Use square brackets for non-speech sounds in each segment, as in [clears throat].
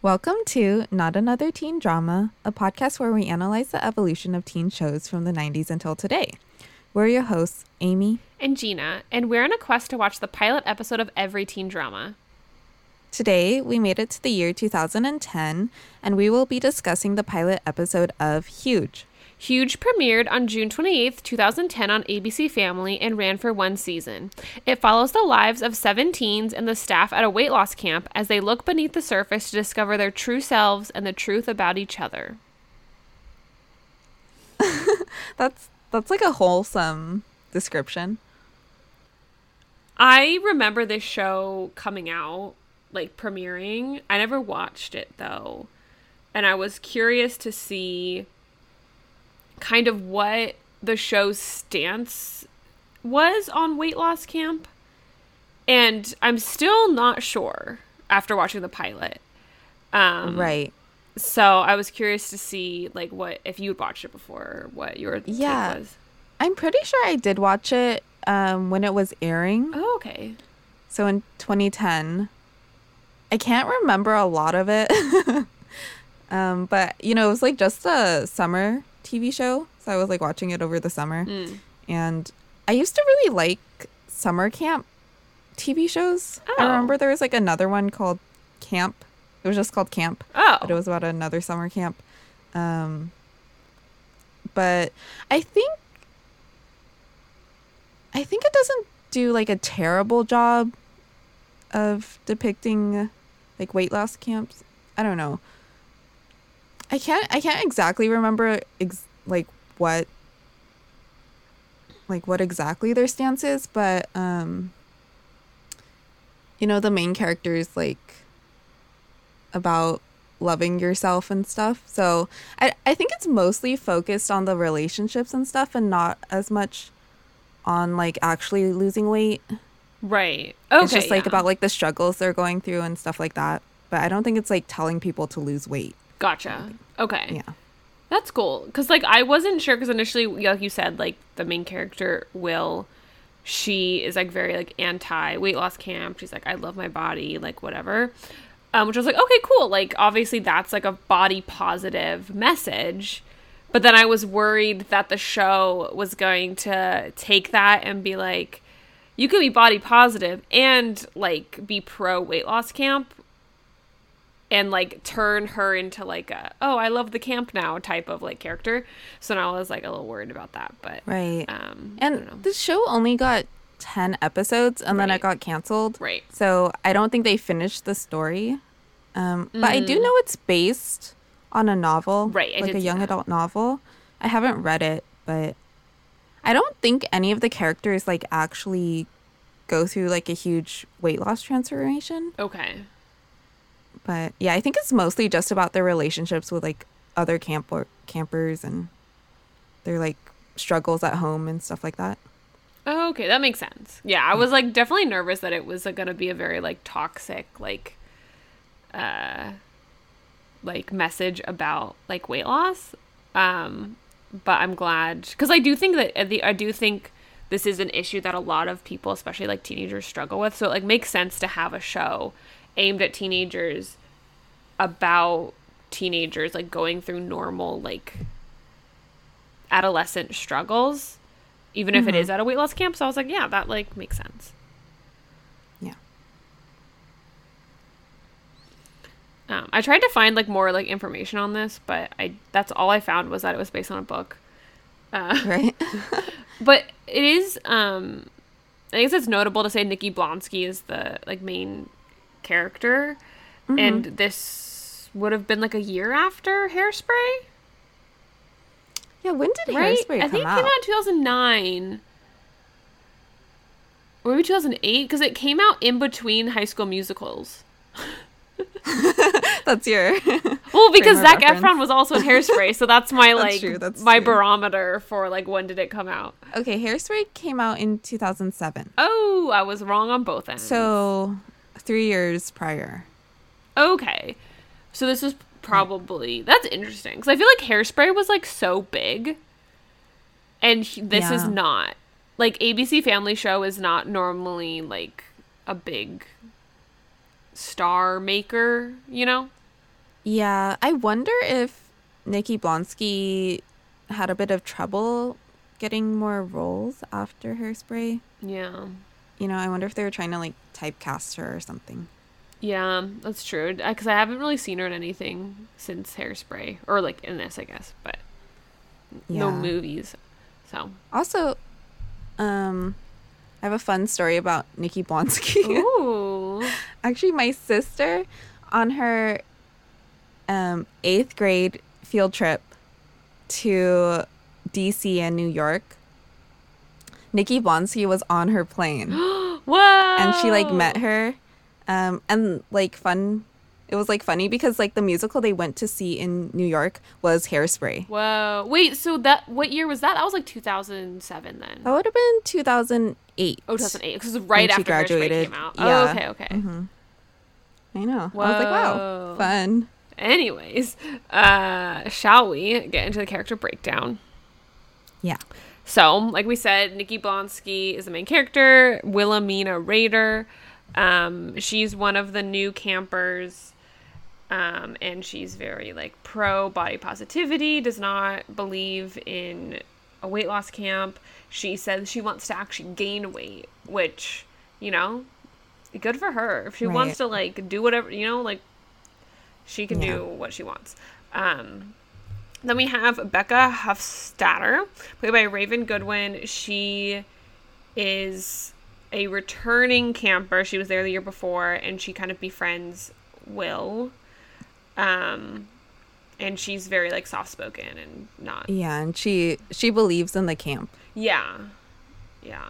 Welcome to Not Another Teen Drama, a podcast where we analyze the evolution of teen shows from the 90s until today. We're your hosts, Amy and Gina, and we're on a quest to watch the pilot episode of every teen drama. Today, we made it to the year 2010, and we will be discussing the pilot episode of Huge. Huge premiered on June 28th, 2010 on ABC Family and ran for one season. It follows the lives of seven teens and the staff at a weight loss camp as they look beneath the surface to discover their true selves and the truth about each other. [laughs] that's that's like a wholesome description. I remember this show coming out, like premiering. I never watched it though. And I was curious to see kind of what the show's stance was on weight loss camp. And I'm still not sure after watching the pilot. Um, right. So I was curious to see like what if you'd watched it before, what your yeah. was. I'm pretty sure I did watch it um, when it was airing. Oh, okay. So in 2010. I can't remember a lot of it. [laughs] um, but you know, it was like just a summer TV show. So I was like watching it over the summer. Mm. And I used to really like summer camp TV shows. Oh. I remember there was like another one called Camp. It was just called Camp. Oh. But it was about another summer camp. Um, but I think I think it doesn't do like a terrible job of depicting like weight loss camps. I don't know. I can't I can't exactly remember ex- like what like what exactly their stance is, but um you know the main character is like about loving yourself and stuff. So I I think it's mostly focused on the relationships and stuff and not as much on like actually losing weight. Right. Okay. It's just like yeah. about like the struggles they're going through and stuff like that. But I don't think it's like telling people to lose weight. Gotcha. Okay. Yeah. That's cool. Because, like, I wasn't sure, because initially, like you said, like, the main character, Will, she is, like, very, like, anti weight loss camp. She's like, I love my body, like, whatever. Um, which I was like, okay, cool. Like, obviously, that's, like, a body positive message. But then I was worried that the show was going to take that and be like, you could be body positive and, like, be pro weight loss camp and like turn her into like a oh I love the camp now type of like character. So now I was like a little worried about that, but right. Um, and the show only got ten episodes, and right. then it got canceled. Right. So I don't think they finished the story. Um, mm. But I do mm. know it's based on a novel, right? I like a young adult novel. I haven't read it, but I don't think any of the characters like actually go through like a huge weight loss transformation. Okay. But yeah, I think it's mostly just about their relationships with like other camper campers and their like struggles at home and stuff like that. Oh, okay, that makes sense. Yeah, I was like definitely nervous that it was like, gonna be a very like toxic like uh like message about like weight loss. Um but I'm glad cuz I do think that uh, the I do think this is an issue that a lot of people, especially like teenagers struggle with. So it like makes sense to have a show aimed at teenagers about teenagers like going through normal like adolescent struggles even mm-hmm. if it mm-hmm. at a weight loss camp so i was like yeah that like makes sense yeah um, i tried to find like more like information on this but i that's all i found was that it was based on a book uh, [laughs] right [laughs] but it is um i guess it's notable to say nikki blonsky is the like main character mm-hmm. and this would have been like a year after Hairspray. Yeah, when did right? Hairspray I think it came out in 2009. Or maybe 2008 because it came out in between High School Musicals. [laughs] that's your [laughs] well because Zac Efron was also in Hairspray, so that's my [laughs] like that's that's my true. barometer for like when did it come out. Okay, Hairspray came out in 2007. Oh, I was wrong on both ends. So three years prior. Okay, so this is probably that's interesting because I feel like Hairspray was like so big, and he, this yeah. is not like ABC Family Show is not normally like a big star maker, you know. Yeah, I wonder if Nikki Blonsky had a bit of trouble getting more roles after Hairspray. Yeah. You know, I wonder if they were trying to like typecast her or something. Yeah, that's true. Because I haven't really seen her in anything since Hairspray, or like in this, I guess, but no movies. So, Also, um, I have a fun story about Nikki Blonsky. [laughs] ooh, Actually, my sister on her um, eighth grade field trip to DC and New York, Nikki Blonsky was on her plane. [gasps] whoa, and she like met her um and like fun it was like funny because like the musical they went to see in new york was hairspray Whoa, wait. So that what year was that? That was like 2007 then. that would have been 2008 Oh, 2008. Because it right after Hairspray graduated. came out. Yeah. Oh, okay, okay. i know i was like wow Whoa. fun Anyways, uh, shall we get into the character breakdown? yeah So, like we said, Nikki Blonsky is the main character. Wilhelmina Rader. Um, she's one of the new campers. Um, and she's very like pro body positivity, does not believe in a weight loss camp. She says she wants to actually gain weight, which, you know, good for her. If she Right. wants to like do whatever, you know, like she can Yeah. do what she wants. Um, then we have Becca Hofstadter, played by Raven Goodwin. She is a returning camper. She was there the year before, and she kind of befriends Will. Um, and she's very like soft spoken and not. yeah and she she believes in the camp Yeah, yeah.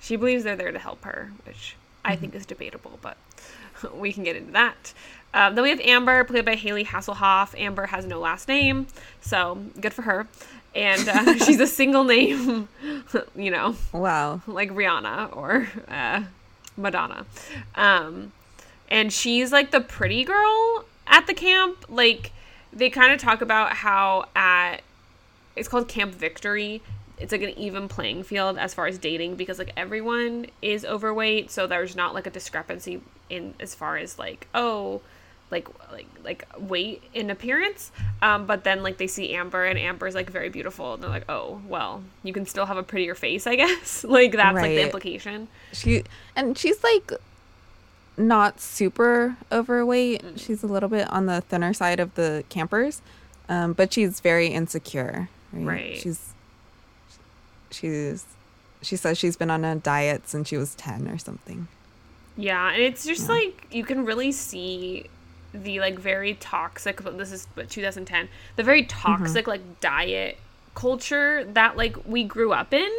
She believes they're there to help her, which I think is debatable, but [laughs] we can get into that. Um, then we have Amber, played by Hayley Hasselhoff. Amber has no last name, so good for her. And uh, [laughs] she's a single name, [laughs] you know, wow like Rihanna or uh, Madonna. Um, and she's like the pretty girl at the camp. Like they kind of talk about how at it's called Camp Victory. It's like an even playing field as far as dating because like everyone is overweight, so there's not like a discrepancy in as far as like oh like like like weight in appearance um but then like they see amber and amber's like very beautiful and they're like oh well you can still have a prettier face i [laughs] guess. Like that's like the implication. She and she's like not super overweight. She's a little bit on the thinner side of the campers um but she's very insecure right, Right. she's she's she says she's been on a diet since she was 10 or something. Yeah, and it's just Yeah. like you can really see the like very toxic. But this is but 2010. The very toxic like diet culture that like we grew up in.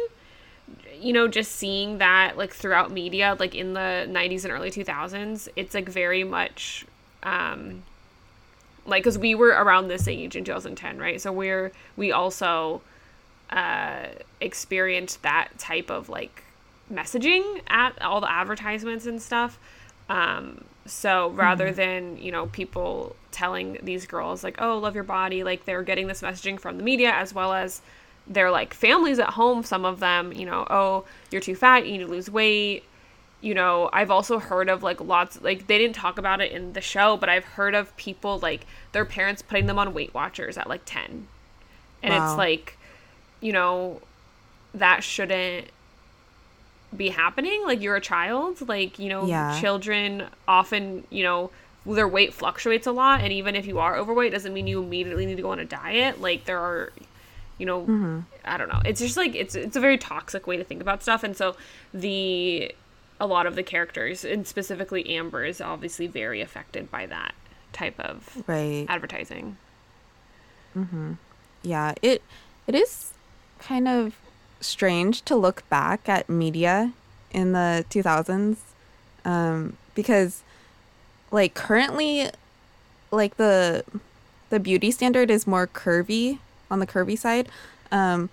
You know, just seeing that like throughout media, like in the 90s and early 2000s, it's like very much um like because we were around this age in 2010 right so we're we also uh experienced that type of like messaging at all the advertisements and stuff um so rather mm-hmm. than you know people telling these girls like oh love your body like they're getting this messaging from the media as well as their like families at home some of them you know oh you're too fat you need to lose weight you know, I've also heard of like lots like they didn't talk about it in the show, but I've heard of people like their parents putting them on Weight Watchers at like 10. And Wow. it's like, you know, that shouldn't be happening. Like you're a child, like, you know, Yeah. children often, you know, their weight fluctuates a lot and even if you are overweight doesn't mean you immediately need to go on a diet. Like there are you know, mm-hmm. I don't know. It's just like it's it's a very toxic way to think about stuff and so the a lot of the characters and specifically Amber is obviously very affected by that type of right advertising. Mm-hmm. yeah it it is kind of strange to look back at media in the 2000s um because like currently like the the beauty standard is more curvy on the curvy side um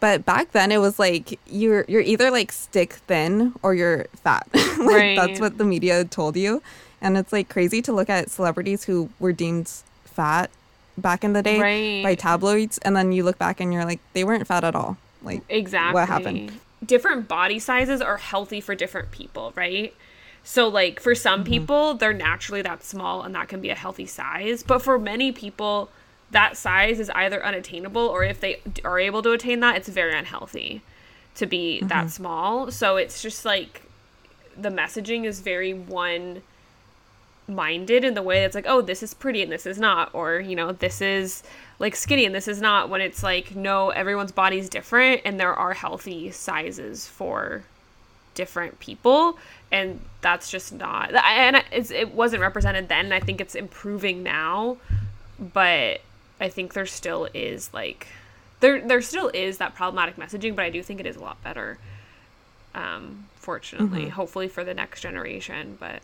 but back then it was like you're you're either like stick thin or you're fat. [laughs] Like Right. that's what the media told you. And it's like crazy to look at celebrities who were deemed fat back in the day by tabloids and then you look back and you're like they weren't fat at all like Exactly. what happened Different body sizes are healthy for different people, right? So like for some mm-hmm. people, they're naturally that small and that can be a healthy size, but for many people that size is either unattainable or if they are able to attain that, it's very unhealthy to be that mm-hmm. small. So it's just like the messaging is very one minded in the way that's like, oh, this is pretty and this is not, or you know, this is like skinny and this is not. When it's like, no, everyone's body's different and there are healthy sizes for different people, and that's just not. And it's, it wasn't represented then. I think it's improving now, but I think there still is like, there there still is that problematic messaging, but I do think it is a lot better. Um, fortunately, Mm-hmm. hopefully for the next generation, but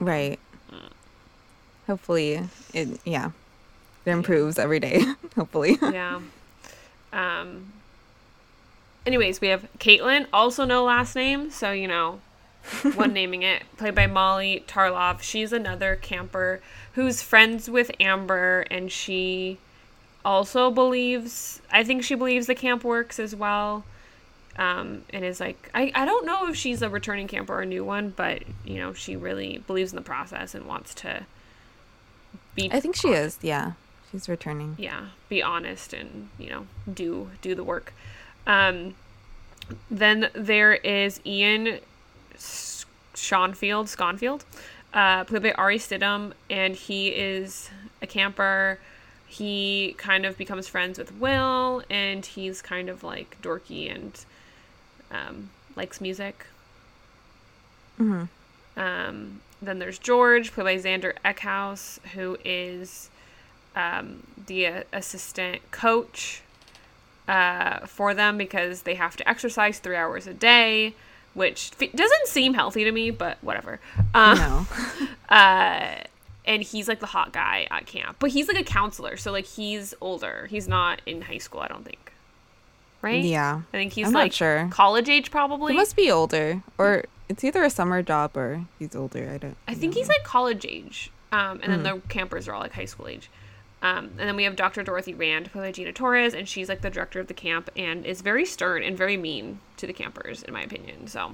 Right. Hopefully, it yeah, it improves every day. [laughs] Hopefully. yeah. Um. Anyways, we have Caitlin, also no last name, so you know, [laughs] one naming it, played by Molly Tarlov. She's another camper who's friends with Amber, and she also believes. I think she believes the camp works as well. Um, and is like I, I don't know if she's a returning camper or a new one, but you know she really believes in the process and wants to be. I think she is. Yeah, she's returning. yeah be honest and you know do do the work um then there is ian S- Schoenfield Sconfield uh played by Ari Stidham and he is a camper he kind of becomes friends with Will and he's kind of like dorky and um likes music hmm um, then there's George, played by Zander Eckhouse, who is um, the uh, assistant coach uh, for them because they have to exercise three hours a day, which f- doesn't seem healthy to me, but whatever. Um, No. [laughs] uh, and he's like the hot guy at camp, but he's like a counselor, so like he's older. He's not in high school, I don't think. Right? Yeah. I think he's I'm like sure. college age, probably. He must be older, or it's either a summer job or he's older. I don't. I think he's like college age. Um, and then the campers are all like high school age. Um, and then we have Dr. Dorothy Rand, played by Gina Torres, and she's like the director of the camp and is very stern and very mean to the campers, in my opinion. So,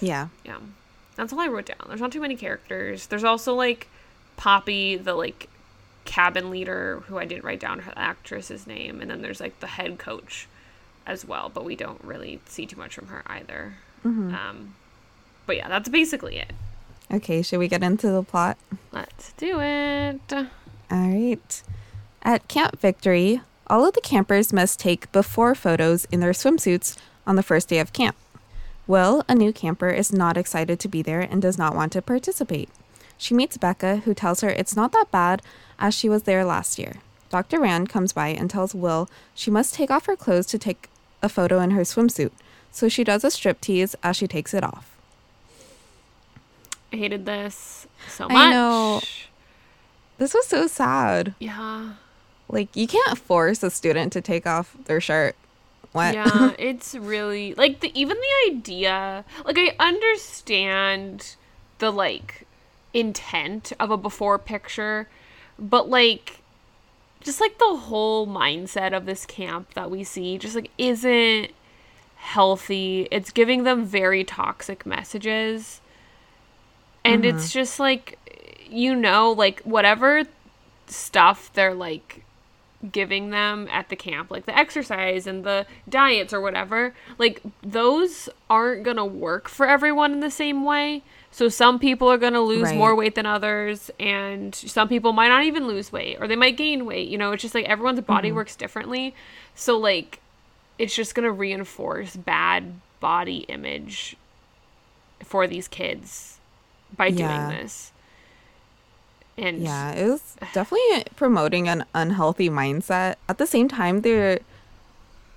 Yeah. yeah. That's all I wrote down. There's not too many characters. There's also like Poppy, the like cabin leader, who I didn't write down her actress's name. And then there's like the head coach as well, but we don't really see too much from her either. Um, but yeah, that's basically it. Okay. Should we get into the plot? Let's do it. All right. At Camp Victory, all of the campers must take before photos in their swimsuits on the first day of camp. Will, a new camper, is not excited to be there and does not want to participate. She meets Becca, who tells her it's not that bad as she was there last year. Dr. Rand comes by and tells Will she must take off her clothes to take a photo in her swimsuit, so she does a striptease as she takes it off. I hated this so much. I know. This was so sad. Yeah. Like, you can't force a student to take off their shirt. What? Yeah, [laughs] it's really like the even the idea. Like I understand the like intent of a before picture, but like just like the whole mindset of this camp that we see just like isn't healthy. It's giving them very toxic messages. And it's mm-hmm. just like you know, like whatever stuff they're like giving them at the camp, like the exercise and the diets or whatever, like those aren't gonna work for everyone in the same way. So some people are gonna lose Right. more weight than others, and some people might not even lose weight, or they might gain weight. You know, it's just like everyone's body mm-hmm. works differently. So like, it's just gonna reinforce bad body image for these kids by Yeah. doing this. And Yeah, it was definitely promoting an unhealthy mindset. At the same time, they're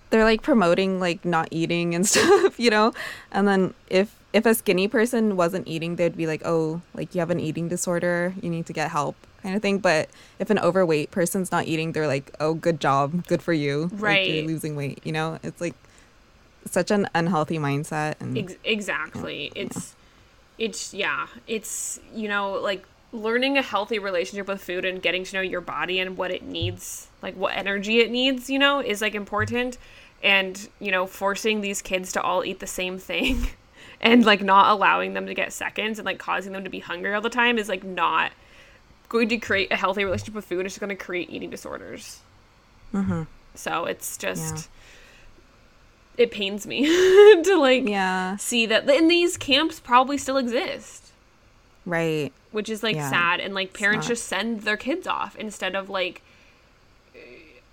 they're like promoting like not eating and [laughs] stuff, you know. And then if if a skinny person wasn't eating, they'd be like, "Oh, like you have an eating disorder, you need to get help," kind of thing. But if an overweight person's not eating, they're like, "Oh, good job, good for you, like, Right. you're losing weight." You know, it's like such an unhealthy mindset. And Ex- exactly. It's it's yeah, it's you know like learning a healthy relationship with food and getting to know your body and what it needs, like what energy it needs, you know, is like important and you know forcing these kids to all eat the same thing [laughs] and like not allowing them to get seconds and like causing them to be hungry all the time is like not going to create a healthy relationship with food. It's just going to create eating disorders. Mm-hmm. So it's just Yeah. it pains me [laughs] to like Yeah. see that and these camps probably still exist, Right. which is like Yeah. sad and like parents just send their kids off instead of like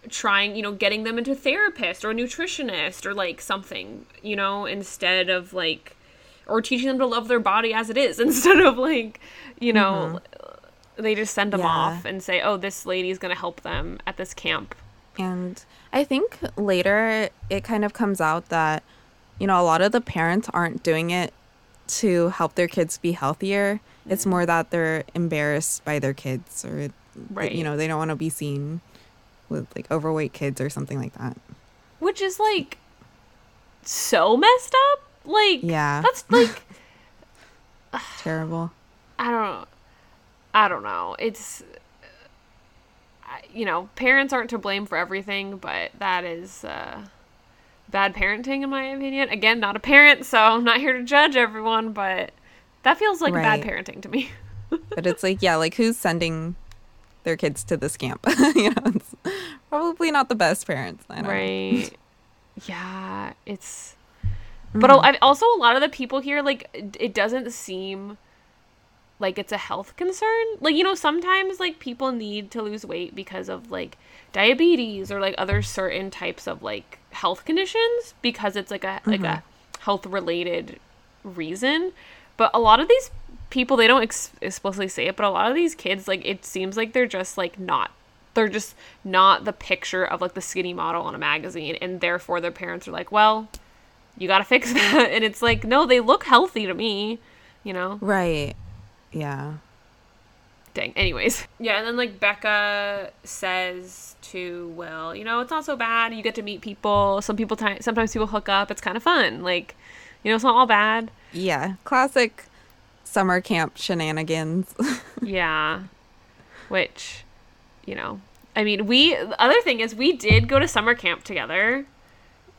trying, you know, getting them into a therapist or a nutritionist or like something, you know, instead of like or teaching them to love their body as it is [laughs] instead of like, you know, they just send them Mm-hmm. Yeah. off and say, "Oh, this lady's going to help them at this camp." And I think later it kind of comes out that, you know, a lot of the parents aren't doing it to help their kids be healthier. It's more that they're embarrassed by their kids or, Right. you know, they don't want to be seen with like overweight kids or something like that. which is like so messed up. Like, Yeah. that's like [laughs] Terrible. I don't, I don't know. It's, you know, parents aren't to blame for everything, but that is uh, bad parenting in my opinion. Again, not a parent, so I'm not here to judge everyone, but that feels like bad parenting to me. [laughs] But it's like, yeah, like who's sending their kids to this camp? [laughs] you know, it's probably not the best parents. Don't know. right? yeah, it's. But mm-hmm. I also a lot of the people here like it- doesn't seem like it's a health concern. Like you know sometimes like people need to lose weight because of like diabetes or like other certain types of like health conditions because it's like a like a mm-hmm. health related reason. But a lot of these people they don't ex- explicitly say it, but a lot of these kids like it seems like they're just like not they're just not the picture of like the skinny model on a magazine and therefore their parents are like, "Well, you got to fix [laughs] that." And it's like, "No, they look healthy to me." You know? Right. Yeah. Dang. Anyways. Yeah, and then like Becca says to Will, you know, it's not so bad. You get to meet people. Some people ti- sometimes people hook up. It's kind of fun. Like, you know, it's not all bad. Yeah. Classic summer camp shenanigans. [laughs] Yeah. Which, you know, I mean, we the other thing is we did go to summer camp together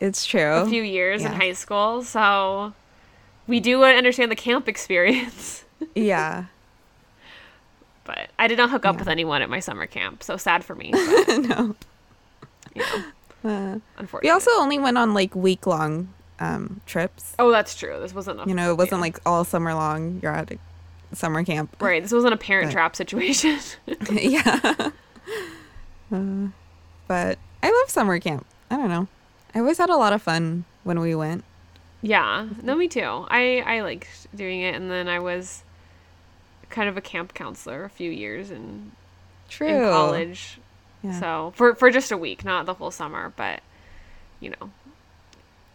it's true. a few years in high school, so we do understand the camp [laughs] experience. yeah. [laughs] but I did not hook up Yeah. with anyone at my summer camp, so sad for me. [laughs] But, no. know, Uh, unfortunately. we also only went on like week long um, trips. Oh, that's true. This wasn't a You know, it wasn't yeah. like all summer long. You're at a summer camp. right. This wasn't a parent But- trap situation. yeah. Uh, but I love summer camp. I don't know. I always had a lot of fun when we went. yeah, no, me too. I I liked doing it, and then I was kind of a camp counselor a few years in True. in college. Yeah. So for for just a week, not the whole summer, but you know,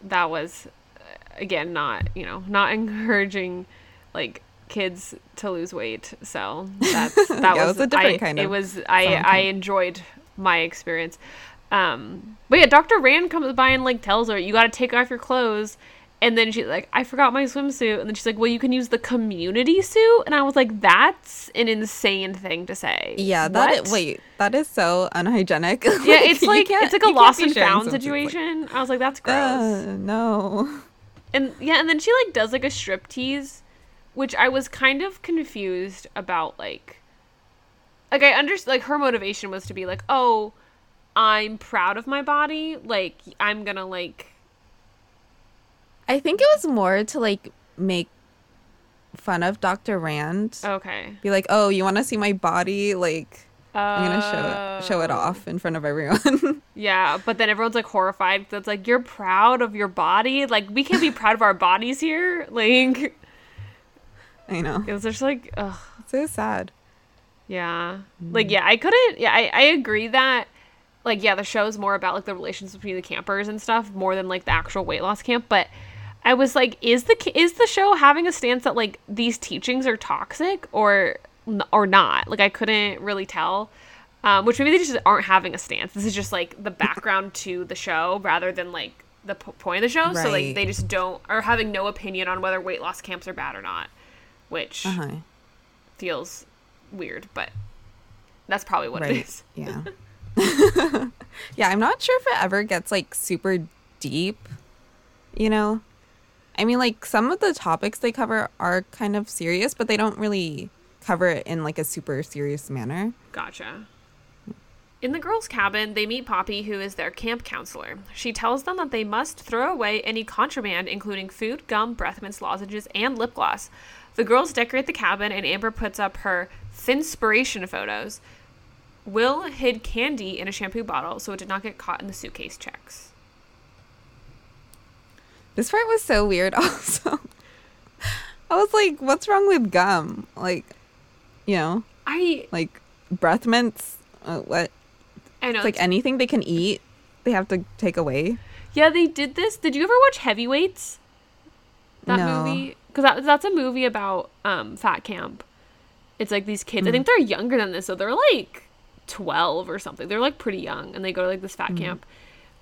that was uh, again not you know not [laughs] encouraging like kids to lose weight. So that's [laughs] that Yeah, it was, was a different I, kind It was I I enjoyed my experience. Um, but yeah, Dr. Rand comes by and like tells her you got to take off your clothes. And then she's like, I forgot my swimsuit. And then she's like, Well, you can use the community suit. And I was like, That's an insane thing to say. Yeah, that What? is, wait, that is so unhygienic. [laughs] Yeah, it's like it's like a lost and found swimsuits like- situation. I was like, that's gross. Uh, no. and yeah, and then she like does like a strip tease, which I was kind of confused about. Like, like I understand like her motivation was to be like, oh, I'm proud of my body. Like I'm gonna like I think it was more to like make fun of Dr. Rand. okay. Be like, oh, you want to see my body? Like, I'm gonna show it, show it off in front of everyone. [laughs] Yeah, but then everyone's like horrified. 'cause It's like you're proud of your body. Like we can't be proud of our bodies here. [laughs] Like I know. it was just like, ugh. So sad. Yeah. Mm. Like yeah, I couldn't yeah, I, I agree that like yeah, the show's more about like the relations between the campers and stuff more than like the actual weight loss camp, but I was like is the is the show having a stance that like these teachings are toxic or or not? Like I couldn't really tell. Um, which maybe they just aren't having a stance. This is just like the background to the show rather than like the p- point of the show. So like they just don't are having no opinion on whether weight loss camps are bad or not, which Uh huh. feels weird, but that's probably what it Right. is. Yeah. [laughs] [laughs] yeah, I'm not sure if it ever gets like super deep, you know? I mean, like some of the topics they cover are kind of serious, but they don't really cover it in like a super serious manner. Gotcha. In the girls' cabin, they meet Poppy, who is their camp counselor. She tells them that they must throw away any contraband, including food, gum, breath mints, lozenges, and lip gloss. The girls decorate the cabin, and Amber puts up her Thinspiration photos. Will hid candy in a shampoo bottle so it did not get caught in the suitcase checks. This part was so weird, [laughs] also. I was like, what's wrong with gum? Like, you know, I like breath mints. Uh, what? I know It's like anything they can eat, they have to take away. Yeah, they did this. Did you ever watch Heavyweights? That No. movie, because that, that's a movie about um, fat camp. It's like these kids. I Hmm. think they're younger than this, so they're like twelve or something. They're like pretty young, and they go to like this fat Hmm. camp.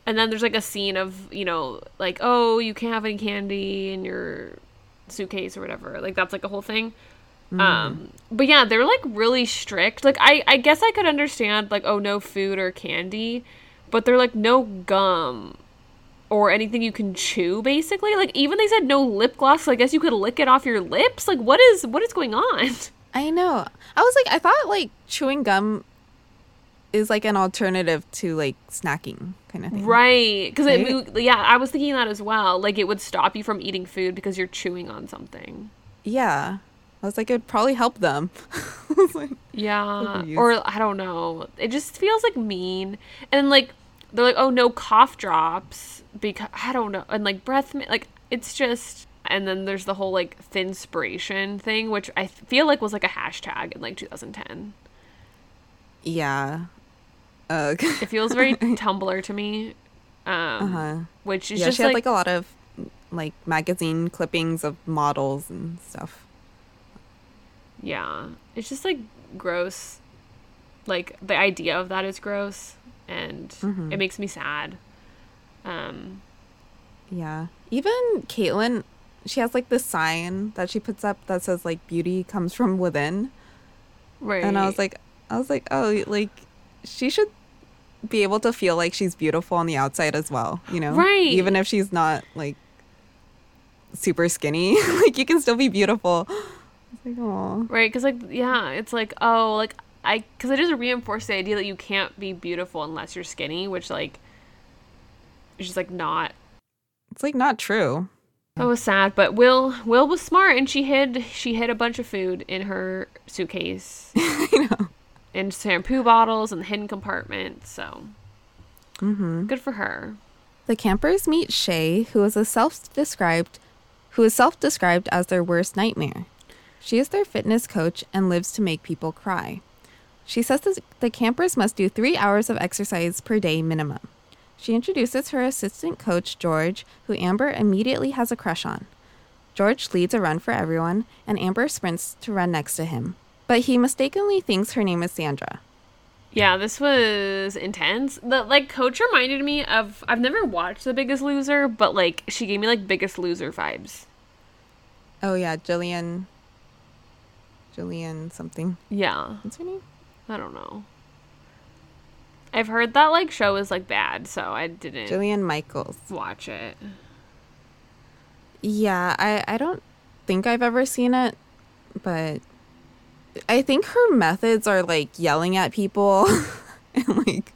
And then there's like a scene of you know like oh you can't have any candy in your suitcase or whatever. Like that's like a whole thing. Hmm. Um, but yeah, they're like really strict. Like I, I guess I could understand like oh no food or candy, but they're like no gum or anything you can chew basically. Like even they said no lip gloss. So I guess you could lick it off your lips. Like what is what is going on? I know. I was like, I thought like chewing gum is like an alternative to like snacking kind of thing. Right? Because Right? it yeah, I was thinking that as well. Like it would stop you from eating food because you're chewing on something. Yeah. I was like, it would probably help them. [laughs] Like, Yeah, or I don't know. It just feels like mean, and like they're like, oh no, cough drops because I don't know, and like breath, like it's just. And then there's the whole like thinspiration thing, which I feel like was like a hashtag in like 2010. yeah. Uh, It feels very [laughs] Tumblr to me, um, uh-huh. which is Yeah, just she had like, like a lot of like magazine clippings of models and stuff. yeah, it's just like gross. Like the idea of that is gross, and Mhm. it makes me sad. Um, Yeah. Even Caitlyn, she has like this sign that she puts up that says like beauty comes from within. right. And I was like I was like, oh like she should be able to feel like she's beautiful on the outside as well, you know? Right. Even if she's not like super skinny. [laughs] like you can still be beautiful. It's like, oh. Right, because like yeah, it's like oh like I because it just reinforced the idea that you can't be beautiful unless you're skinny, which like is just like not. It's like not true. That was sad, but Will Will was smart and she hid she hid a bunch of food in her suitcase [laughs] I know. And shampoo bottles and hidden compartments. So Mm-hmm. good for her. The campers meet Shay, who is a self-described who is self-described as their worst nightmare. She is their fitness coach and lives to make people cry. She says that the campers must do 3 hours of exercise per day minimum. She introduces her assistant coach George, who Amber immediately has a crush on. George leads a run for everyone, and Amber sprints to run next to him. But he mistakenly thinks her name is Sandra. Yeah, this was intense. The like coach reminded me of I've never watched The Biggest Loser, but like she gave me like Biggest Loser vibes. Oh yeah, Jillian Jillian something. Yeah. What's her name? I don't know. I've heard that like show is like bad, so I didn't Jillian Michaels. watch it. Yeah, I, I don't think I've ever seen it, but I think her methods are like yelling at people [laughs] and like,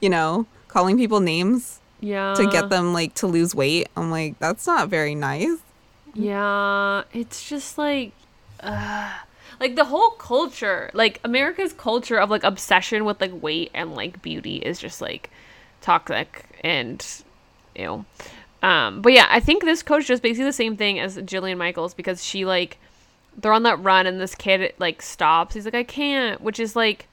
you know, calling people names Yeah. to get them like to lose weight. I'm like, that's not very nice. Yeah, it's just like uh, like the whole culture, like America's culture of like obsession with like weight and like beauty is just like toxic and ew. Um, but yeah, I think this coach does basically the same thing as Jillian Michaels because she like they're on that run and this kid like stops. He's like, I can't, which is like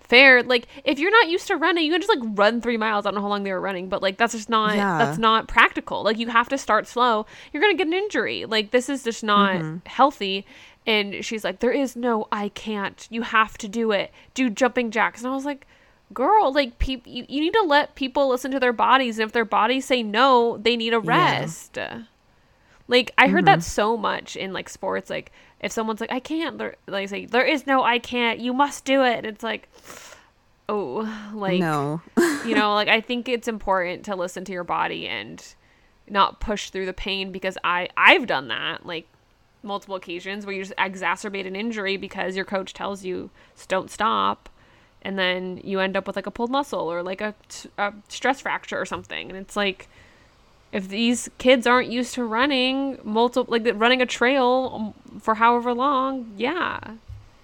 fair. Like if you're not used to running, you can just like run three miles. I don't know how long they were running, but like that's just not Yeah. that's not practical. Like you have to start slow. You're gonna get an injury. Like this is just not mm-hmm. healthy. And she's like, There is no I can't. You have to do it. Do jumping jacks. And I was like, Girl, like people you, you need to let people listen to their bodies and if their bodies say no, they need a Yeah. Like I heard that mm-hmm. so much in like sports. Like if someone's like I can't, they're like say there is no I can't. You must do it. And it's like, [sighs] oh, [sighs] like no. you know, [laughs] like I think it's important to listen to your body and not push through the pain because I I've done that like multiple occasions where you just exacerbate an injury because your coach tells you don't stop and then you end up with like a pulled muscle or like a, a stress fracture or something and it's like if these kids aren't used to running multiple like running a trail for however long yeah.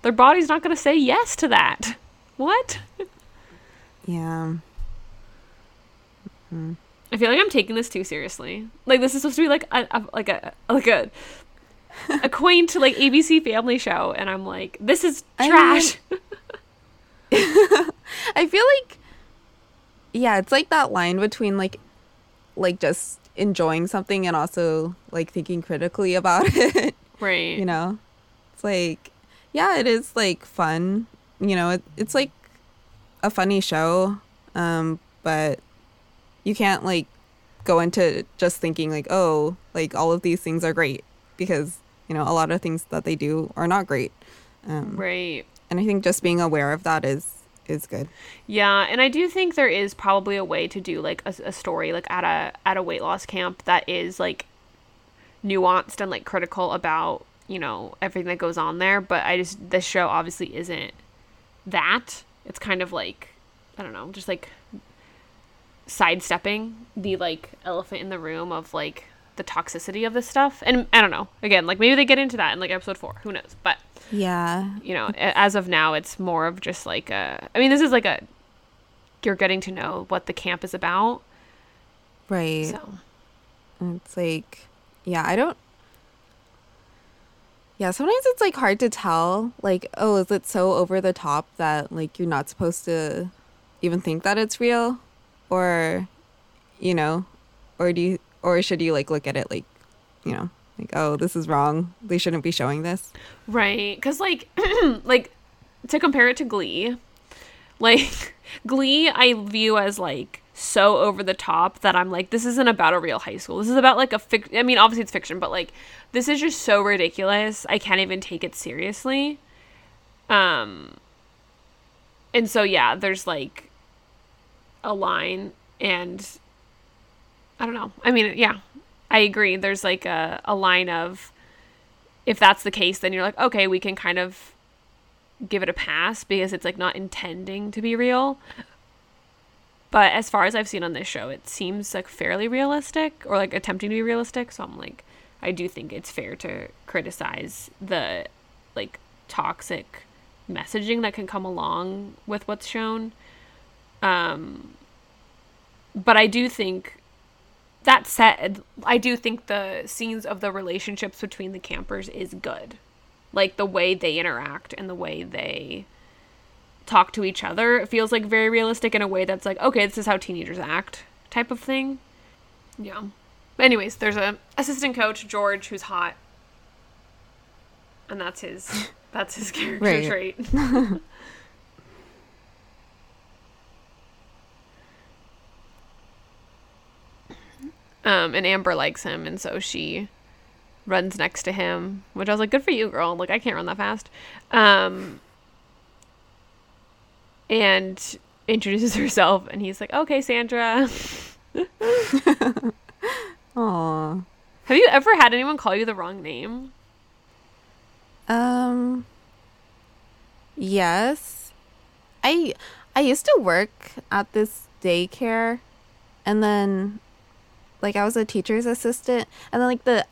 Their body's not going to say yes to that. [laughs] What? Yeah. Mm-hmm. i feel like i'm taking this too seriously. Like this is supposed to be like a, a like a like a a [laughs] quaint like abc family show and i'm like this is trash I, mean, [laughs] I feel like yeah it's like that line between like like just enjoying something and also like thinking critically [laughs] about it. Right. You know? It's like yeah, it is like fun. You know, it, it's like a funny show. Um, but you can't like go into just thinking like, oh, like all of these things are great because, you know, a lot of things that they do are not great. Um, right. And I think just being aware of that is is good. Yeah, and I do think there is probably a way to do like a, a story like at a at a weight loss camp that is like nuanced and like critical about you know everything that goes on there. But I just this show obviously isn't that. It's kind of like I don't know, just like sidestepping the like elephant in the room of like the toxicity of this stuff. And I don't know. Again, like maybe they get into that in like episode four. Who knows? But yeah, you know, as of now, it's more of just like a. I mean, this is like a. You're getting to know what the camp is about. Right. So. It's like, yeah, I don't. Yeah, sometimes it's like hard to tell. Like, oh, is it so over the top that like you're not supposed to even think that it's real, or, you know, or do you or should you like look at it like, you know, like oh this is wrong. They shouldn't be showing this. Right, because like [clears throat] like to compare it to Glee, like [laughs] Glee I view as like so over the top that I'm like, this isn't about a real high school. This is about like a fic. I mean, obviously it's fiction, but like, this is just so ridiculous. I can't even take it seriously. Um, and so yeah, there's like a line, and I don't know. I mean, yeah, I agree. There's like a, a line of if that's the case, then you're like, okay, we can kind of give it a pass because it's like not intending to be real. But as far as I've seen on this show, it seems like fairly realistic or like attempting to be realistic. So I'm like, I do think it's fair to criticize the like toxic messaging that can come along with what's shown. Um, but I do think that said, I do think the scenes of the relationships between the campers is good. Like the way they interact and the way they talk to each other it feels like very realistic in a way that's like, okay, this is how teenagers act type of thing. Yeah. But anyways, there's a assistant coach, George, who's hot. And that's his that's his [laughs] character trait. [laughs] Um, and Amber likes him, and so she runs next to him, which I was like, good for you, girl. Like, I can't run that fast. Um, and introduces [laughs] herself, and he's like, okay, Sandra. [laughs] Aww. Have you ever had anyone call you the wrong name? Um, yes. I I used to work at this daycare and then like I was a teacher's assistant, and then like the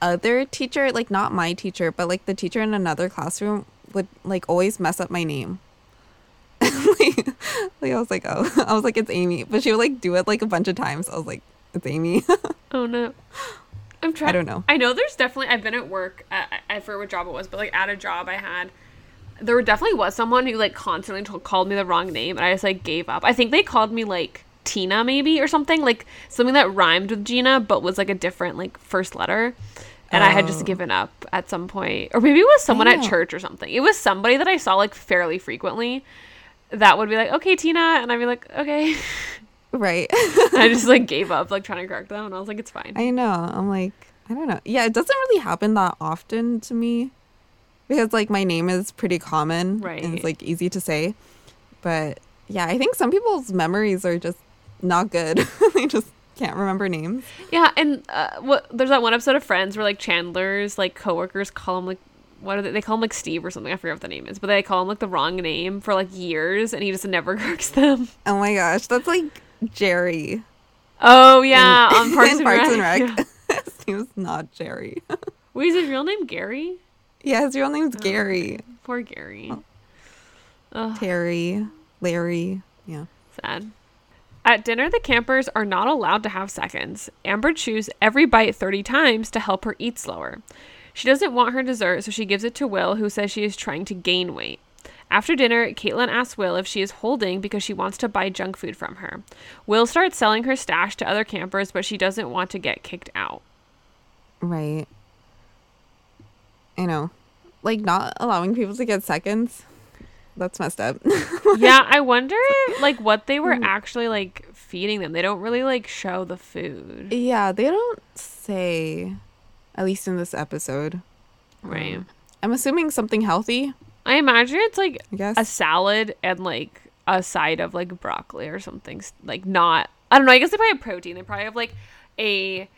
other teacher, like not my teacher, but like the teacher in another classroom would like always mess up my name. [laughs] like, like I was like, oh, [laughs] I was like, it's Amy, but she would like do it like a bunch of times. I was like, it's Amy. [laughs] oh no. I'm trying. I don't know. I know there's definitely. I've been at work. At, I forget what job it was, but like at a job I had, there definitely was someone who like constantly told, called me the wrong name, and I just like gave up. I think they called me like Tina maybe or something like something that rhymed with Gina but was like a different like first letter. And oh. I had just oh. given up at some point. Or maybe it was someone at church or something. It was somebody that I saw like fairly frequently that would be like, "Okay, Tina." And I'd be like, "Okay." Right. [laughs] I just like [laughs] gave up like trying to correct them and I was like, "It's fine." I know. I'm like, I don't know. Yeah, it doesn't really happen that often to me because like my name is pretty common right. and it's like easy to say. But yeah, I think some people's memories are just not good. [laughs] they just can't remember names. Yeah, and uh, what there's that one episode of Friends where like Chandler's like coworkers call him like what are they? They call him like Steve or something. I forget what the name is, but they call him like the wrong name for like years, and he just never [laughs] corrects them. Oh my gosh, that's like Jerry. Oh yeah, in, on [laughs] Parks, and, Parks Rec. and Rec. Yeah. His name's not Jerry. Wait, is his real name Gary? yeah, his real Oh. name's Gary. Poor Gary. Oh. Terry, Larry. Yeah. sad. At dinner, the campers are not allowed to have seconds. Amber chews every bite 30 times to help her eat slower. She doesn't want her dessert, so she gives it to Will, who says she is trying to gain weight. After dinner, Caitlin asks Will if she is holding because she wants to buy junk food from her. Will starts selling her stash to other campers, but she doesn't want to get kicked out. Right. I know. Like not allowing people to get seconds. That's messed up. [laughs] yeah, I wonder like what they were actually like feeding them. They don't really like show the food. yeah, they don't say at least in this episode. Right. Um, I'm assuming something healthy, I imagine it's like a salad and like a side of like broccoli or something. Like not, I don't know. I guess they probably have protein. They probably have like a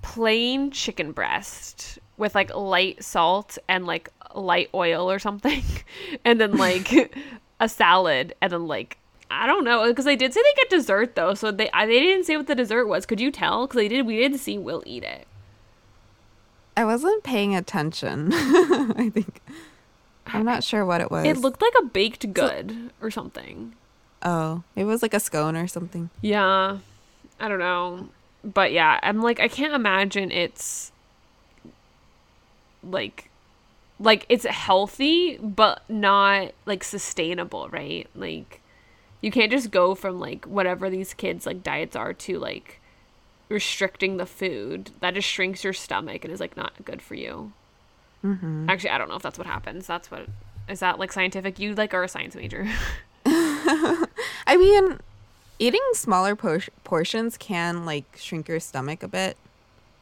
plain chicken breast with like light salt and like light oil or something, [laughs] and then like [laughs] a salad and then like. I don't know because they did say they get dessert though, so they I, they didn't say what the dessert was. Could you tell? Because they did. We did see Will eat it. I wasn't paying attention. [laughs] I think I'm not sure what it was. It looked like a baked good or something. Oh, it was like a scone or something. Yeah. I don't know. But yeah, I'm like I can't imagine it's like like it's healthy but not like sustainable, right? Like you can't just go from like whatever these kids like diets are to like restricting the food. That just shrinks your stomach and is like not good for you. Mm-hmm. Actually, I don't know if that's what happens. That's what is that like scientific? You like are a science major. [laughs] [laughs] I mean, eating smaller por- portions can like shrink your stomach a bit.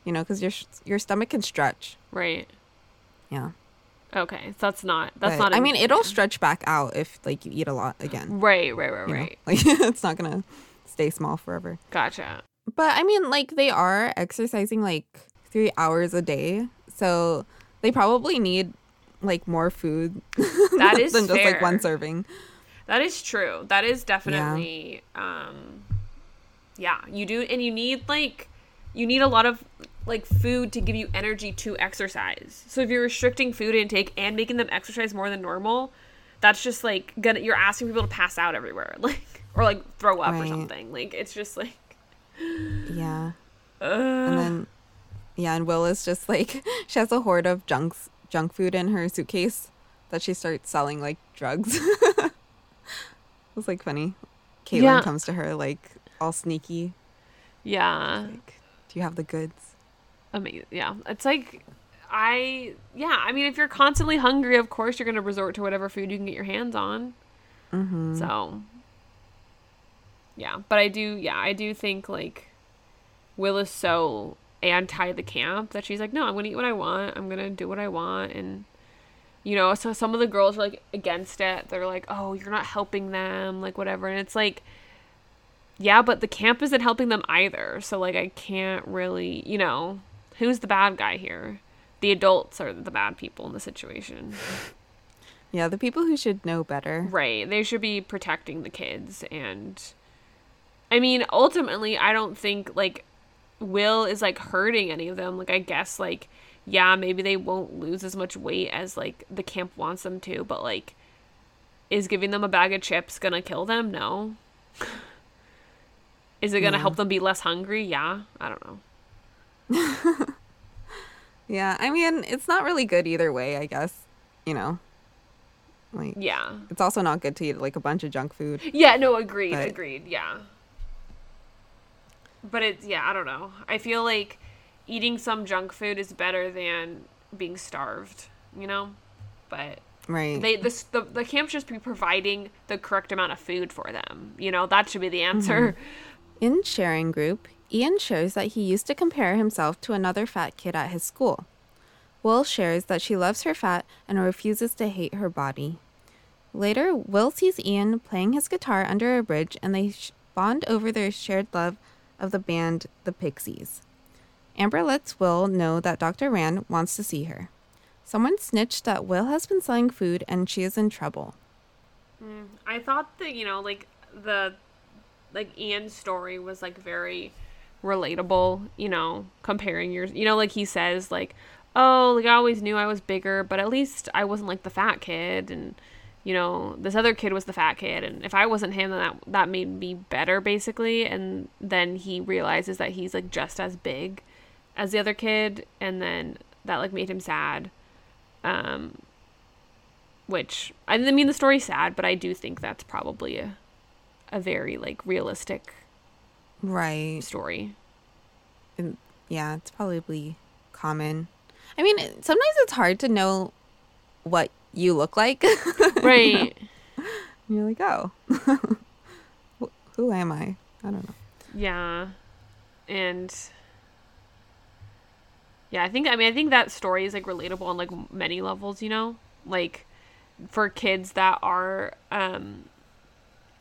You know, because your sh- your stomach can stretch. right. Yeah. Okay. So that's not that's not I mean, it'll stretch back out if like you eat a lot again. Right, right, right, you know? right. Like [laughs] it's not gonna stay small forever. Gotcha. But I mean, like they are exercising like three hours a day, so they probably need like more food. [laughs] That is than just like one serving. That is true. That is definitely um yeah, you do and you need like you need a lot of like food to give you energy to exercise. So if you're restricting food intake and making them exercise more than normal, that's just like gonna you're asking people to pass out everywhere. [laughs] Like or like throw up or something. Like it's just like Yeah. uh, And then yeah, and Will is just like [laughs] she has a hoard of junks junk food in her suitcase that she starts selling like drugs. [laughs] it was like funny. Caitlin Yeah. comes to her like all sneaky, yeah. like, Do you have the goods? Amazing. Yeah, it's like I yeah. I mean, if you're constantly hungry, of course you're gonna resort to whatever food you can get your hands on. Mm-hmm. So yeah, but I do yeah I do think like Will is so anti the camp that she's like, no, I'm gonna eat what I want. I'm gonna do what I want, and you know, so some of the girls are like against it. They're like, oh, you're not helping them, like whatever, and it's like. Yeah, but the camp isn't helping them either. So like I can't really, you know, who's the bad guy here? The adults are the bad people in the situation. Yeah, the people who should know better. Right. They should be protecting the kids and I mean, ultimately I don't think like Will is like hurting any of them. Like I guess like yeah, maybe they won't lose as much weight as like the camp wants them to, but like is giving them a bag of chips gonna kill them? No. [laughs] is it gonna Yeah. help them be less hungry? Yeah. I don't know. [laughs] Yeah, I mean, it's not really good either way, I guess. You know, like Yeah. it's also not good to eat like a bunch of junk food. Yeah, no, agreed, But- agreed, yeah. But it's yeah, I don't know. I feel like eating some junk food is better than being starved, you know? But Right. they this the, the camp should just be providing the correct amount of food for them. You know, that should be the mm-hmm. answer. In sharing group, Ian shares that he used to compare himself to another fat kid at his school. Will shares that she loves her fat and refuses to hate her body. Later, Will sees Ian playing his guitar under a bridge and they bond over their shared love of the band The Pixies. Amber lets Will know that Dr. Rand wants to see her. Someone snitched that Will has been selling food and she is in trouble. Mm, I thought that, you know, like the like Ian's story was like very relatable, you know, comparing yours, you know, like he says like, "Oh, like I always knew I was bigger, but at least I wasn't like the fat kid and you know, this other kid was the fat kid and if I wasn't him then that that made me better basically." And then he realizes that he's like just as big as the other kid and then that like made him sad. Um which I didn't mean the story's sad, but I do think that's probably a a very like realistic right story. And yeah, it's probably common. I mean, sometimes it's hard to know what you look like. [laughs] Right. [laughs] You're like, oh, [laughs] who am I? I don't know. Yeah. And yeah, I think, I mean, I think that story is like relatable on like many levels, you know? Like for kids that are, um,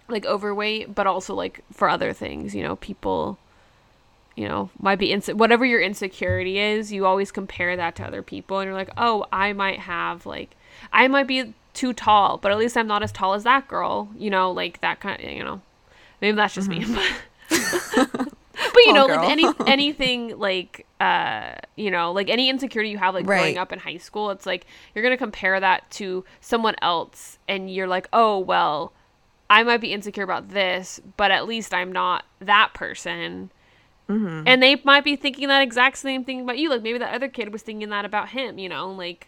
like overweight, but also like for other things, you know, people you know, might be inse- whatever your insecurity is, you always compare that to other people and you're like, "Oh, I might have like I might be too tall, but at least I'm not as tall as that girl." You know, like that kind of, you know. Maybe that's just mm-hmm. me. But, [laughs] but you know, like any [laughs] anything like uh, you know, like any insecurity you have like right. growing up in high school, it's like you're going to compare that to someone else and you're like, "Oh, well, I might be insecure about this, but at least I'm not that person. Mm-hmm. And they might be thinking that exact same thing about you. Like maybe that other kid was thinking that about him, you know? Like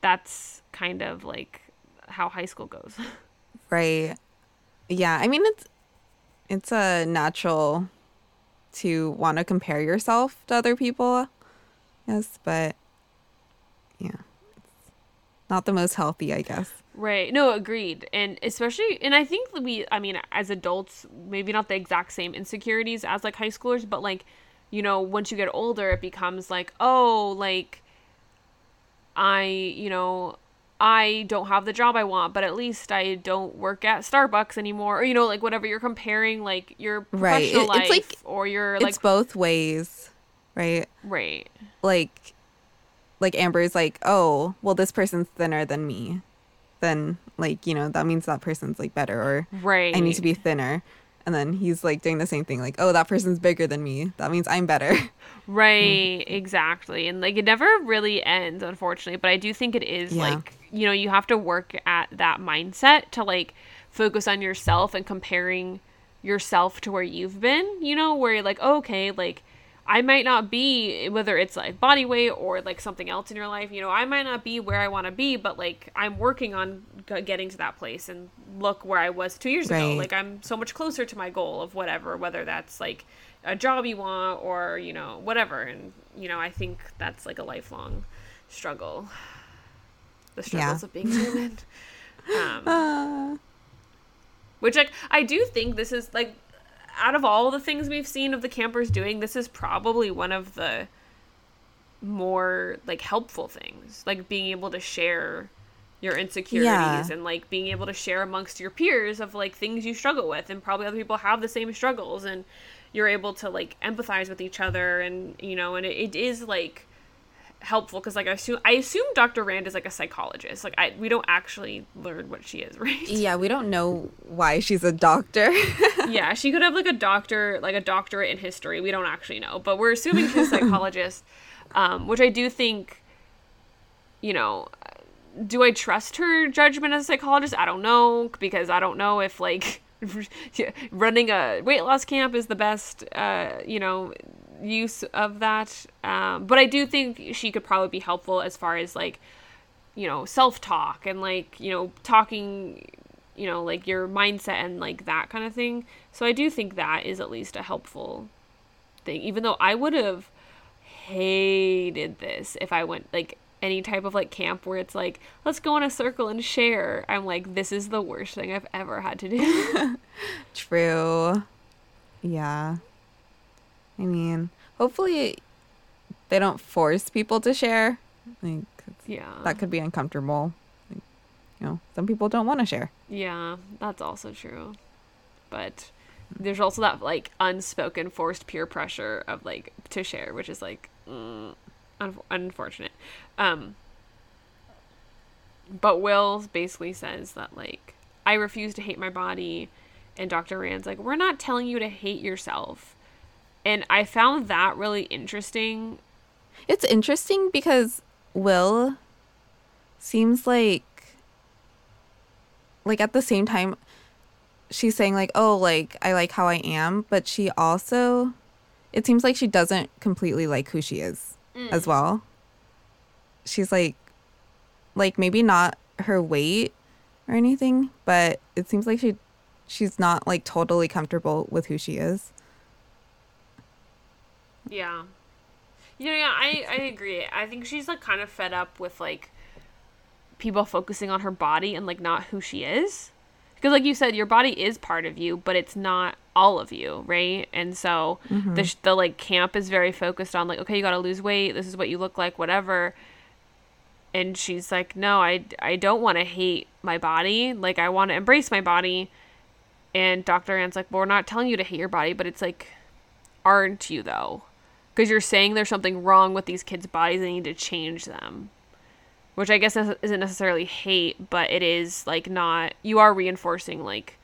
that's kind of like how high school goes. [laughs] Right. Yeah. I mean, it's, it's a natural to want to compare yourself to other people. Yes. But yeah, it's not the most healthy, I guess. Right. No, agreed. And especially, and I think we, I mean, as adults, maybe not the exact same insecurities as like high schoolers, but like, you know, once you get older, it becomes like, oh, like, I, you know, I don't have the job I want, but at least I don't work at Starbucks anymore, or you know, like whatever you're comparing, like your professional right. life like, or your like it's both ways, right? Right. Like, like Amber's like, oh, well, this person's thinner than me, then like you know that means that person's like better or right i need to be thinner. And then he's like doing the same thing like oh that person's bigger than me. That means i'm better. [laughs] Right exactly. And like it never really ends unfortunately but i do think it is yeah. like you know you have to work at that mindset to like focus on yourself and comparing yourself to where you've been you know where you're like oh, okay like I might not be whether it's like body weight or like something else in your life, you know, I might not be where I want to be, but like I'm working on g- getting to that place and look where I was 2 years right. ago. Like I'm so much closer to my goal of whatever, whether that's like a job you want or, you know, whatever. And you know, I think that's like a lifelong struggle. The struggles yeah. of being human. [laughs] um, uh. Which like I do think this is like out of all the things we've seen of the campers doing, this is probably one of the more like helpful things. Like being able to share your insecurities yeah. and like being able to share amongst your peers of like things you struggle with and probably other people have the same struggles and you're able to like empathize with each other and you know and it, it is like helpful because like I assume I assume Dr. Rand is like a psychologist. Like I we don't actually learn what she is, [laughs] right? Yeah, we don't know why she's a doctor. [laughs] yeah, she could have like a doctor, like a doctorate in history. We don't actually know, but we're assuming she's a [laughs] psychologist, um, which I do think. You know, do I trust her judgment as a psychologist? I don't know because I don't know if like running a weight loss camp is the best. Uh, you know use of that. Um, but I do think she could probably be helpful as far as like, you know, self talk and like, you know, talking, you know, like your mindset and like that kind of thing. So I do think that is at least a helpful thing, even though I would have hated this if I went like any type of like camp where it's like let's go in a circle and share i'm like this is the worst thing i've ever had to do [laughs] true yeah I mean, hopefully they don't force people to share. Like, yeah, that could be uncomfortable. Like, you know, some people don't want to share. Yeah, that's also true. But there's also that like unspoken forced peer pressure of like to share, which is like mm, un- unfortunate. Um, but Will basically says that like I refuse to hate my body, and Dr. Rand's like we're not telling you to hate yourself, and I found that really interesting. It's interesting because Will seems like like at the same time she's saying like oh like I like how I am, but she also it seems like she doesn't completely like who she is mm. as well. She's like like maybe not her weight or anything, but it seems like she she's not like totally comfortable with who she is. Yeah. You know, yeah, I, I agree. I think she's like kind of fed up with like people focusing on her body and like not who she is. Because like you said, your body is part of you, but it's not all of you, right? And so mm-hmm. the sh- the like camp is very focused on like okay, you got to lose weight. This is what you look like, whatever. And she's like, "No, I I don't want to hate my body. Like I want to embrace my body." And Dr. Rand's like, well, "We're not telling you to hate your body, but it's like aren't you though?" Because you're saying there's something wrong with these kids' bodies and you need to change them. Which I guess is- isn't necessarily hate, but it is like not. You are reinforcing like,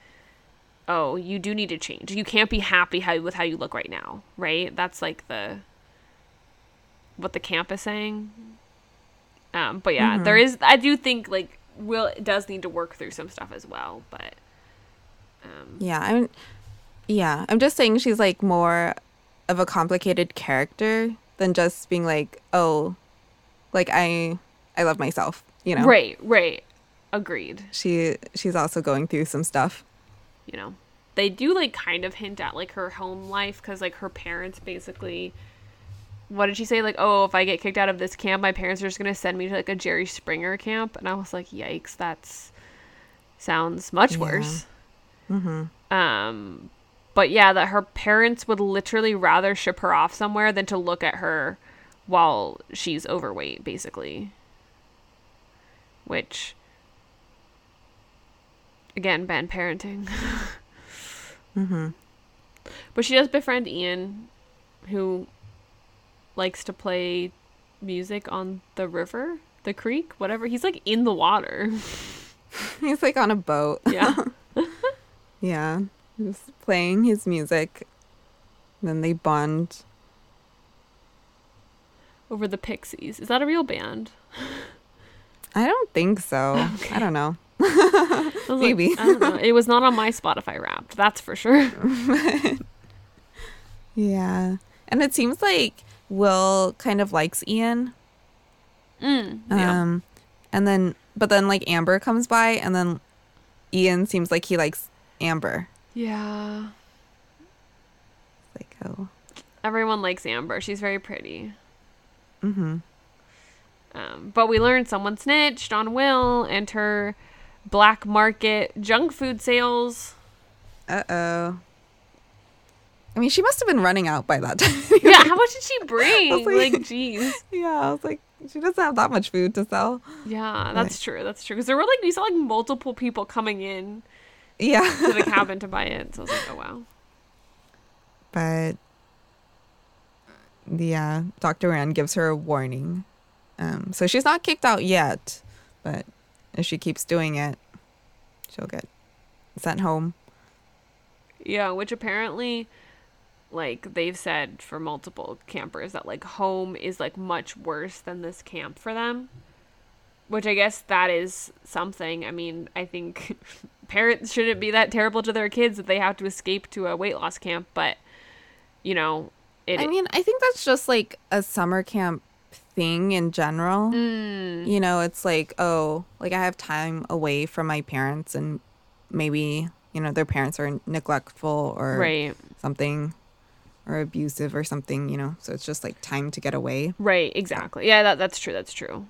oh, you do need to change. You can't be happy how with how you look right now, right? That's like the what the camp is saying. Um, but yeah, there is. I do think like Will does need to work through some stuff as well, but um, Yeah, I'm yeah, I'm just saying she's like more of a complicated character than just being like, "Oh, like I I love myself," you know. right, right, agreed. She she's also going through some stuff. you know they do like kind of hint at like her home life because like her parents basically what did she say like oh if i get kicked out of this camp my parents are just going to send me to like a jerry springer camp and i was like yikes that's sounds much worse. Yeah. worse um but yeah that her parents would literally rather ship her off somewhere than to look at her while she's overweight basically which again bad parenting [laughs] mm-hmm. But she does befriend Ian, who likes to play music on the river, the creek, whatever. He's like in the water. [laughs] He's like on a boat. Yeah. [laughs] Yeah, just playing his music. Then they bond. Over the Pixies. Is that a real band? I don't think so. [laughs] I don't know. Was like, Maybe. I don't know. It was not on my Spotify Wrapped. That's for sure. [laughs] Yeah. And it seems like Will kind of likes Ian. Mm, yeah. Um and then but then like Amber comes by and then Ian seems like he likes Amber. Yeah. Like oh. Everyone likes Amber. She's very pretty. Mhm. Um, but we learned someone snitched on Will and her black market junk food sales. Uh-oh. I mean, she must have been running out by that [laughs] time. [laughs] Yeah, how much did she bring? like- like, jeez. [laughs] yeah, I was like, she doesn't have that much food to sell. Yeah, that's true. That's true. Because there were like we saw like multiple people coming in Yeah. [laughs] to the [laughs] cabin to buy it. So I was like, oh wow. but yeah, Dr. Rand gives her a warning. Um, so she's not kicked out yet, but if she keeps doing it, she'll get sent home. Yeah, which apparently, like they've said for multiple campers that like home is like much worse than this camp for them. Which I guess that is something. I mean, I think [laughs] parents shouldn't be that terrible to their kids that they have to escape to a weight loss camp, but you know, it I mean, I think that's just like a summer camp thing in general. Mm. You know, it's like, oh, like I have time away from my parents and maybe, you know, their parents are neglectful or right. something or abusive or something, you know. So it's just like time to get away. Right, exactly. Yeah, that, that's true. That's true.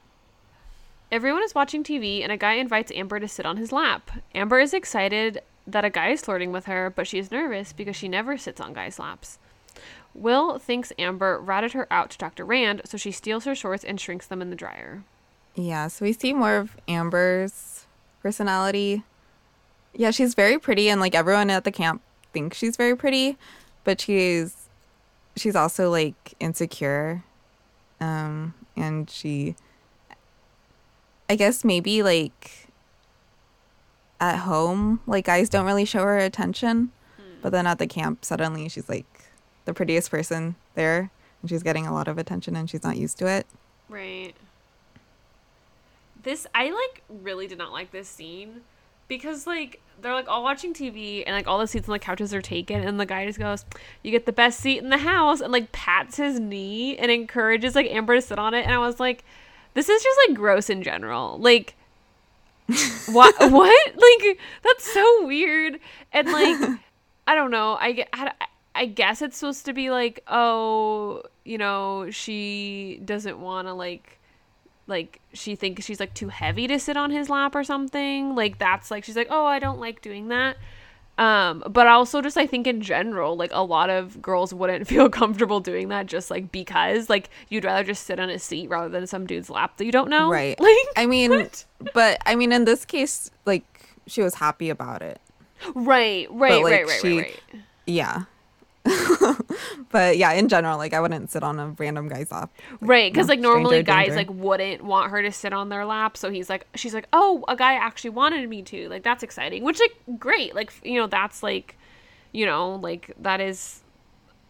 Everyone is watching TV, and a guy invites Amber to sit on his lap. Amber is excited that a guy is flirting with her, but she is nervous because she never sits on guys' laps. Will thinks Amber ratted her out to Dr. Rand, so she steals her shorts and shrinks them in the dryer. Yeah, so we see more of Amber's personality. Yeah, she's very pretty and like everyone at the camp thinks she's very pretty, but she's she's also like insecure. Um and she I guess maybe like at home, like guys don't really show her attention, but then at the camp suddenly she's like the prettiest person there and she's getting a lot of attention and she's not used to it. Right. This I like really did not like this scene because like they're like all watching TV and like all the seats on the couches are taken and the guy just goes, "You get the best seat in the house," and like pats his knee and encourages like Amber to sit on it and I was like, this is just like gross in general. Like what [laughs] what? Like that's so weird. And like I don't know. I I guess it's supposed to be like, oh, you know, she doesn't want to like like she thinks she's like too heavy to sit on his lap or something. Like that's like she's like, "Oh, I don't like doing that." Um, but also just I think in general, like a lot of girls wouldn't [laughs] feel comfortable doing that just like because like you'd rather just sit on a seat rather than some dude's lap that you don't know. Right. [laughs] Like I mean, what? but I mean in this case like she was happy about it. Right, right, like, right, right, she- right, right. Yeah. [laughs] but yeah, in general, like I wouldn't sit on a random guy's lap. Right, because like normally guys danger. like wouldn't want her to sit on their lap, so he's like, she's like, oh, a guy actually wanted me to, like that's exciting, which like great, like you know that's like, you know, like that is,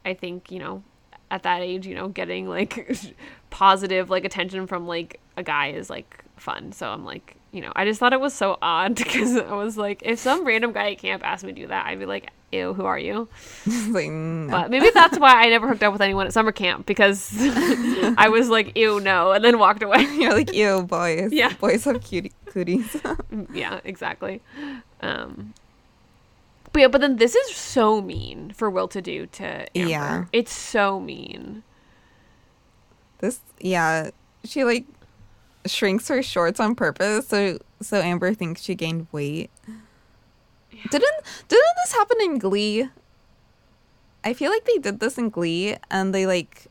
I think you know, at that age, you know, getting like [laughs] positive like attention from like a guy is like fun. So I'm like, you know, I just thought it was so odd [laughs] because I was like, if some random guy at camp asked me to do that, I'd be like, ew, who are you? [laughs] like, no. But maybe that's why I never hooked up with anyone at summer camp because [laughs] I was like, ew, no, and then walked away. You're like, ew, boys. Yeah. Boys have cutie cooties. yeah, exactly. Um, but yeah, but then this is so mean for Will to do to Amber. Yeah. It's so mean. this yeah. She like shrinks her shorts on purpose so so Amber thinks she gained weight. Didn't didn't this happen in Glee? I feel like they did this in Glee and they like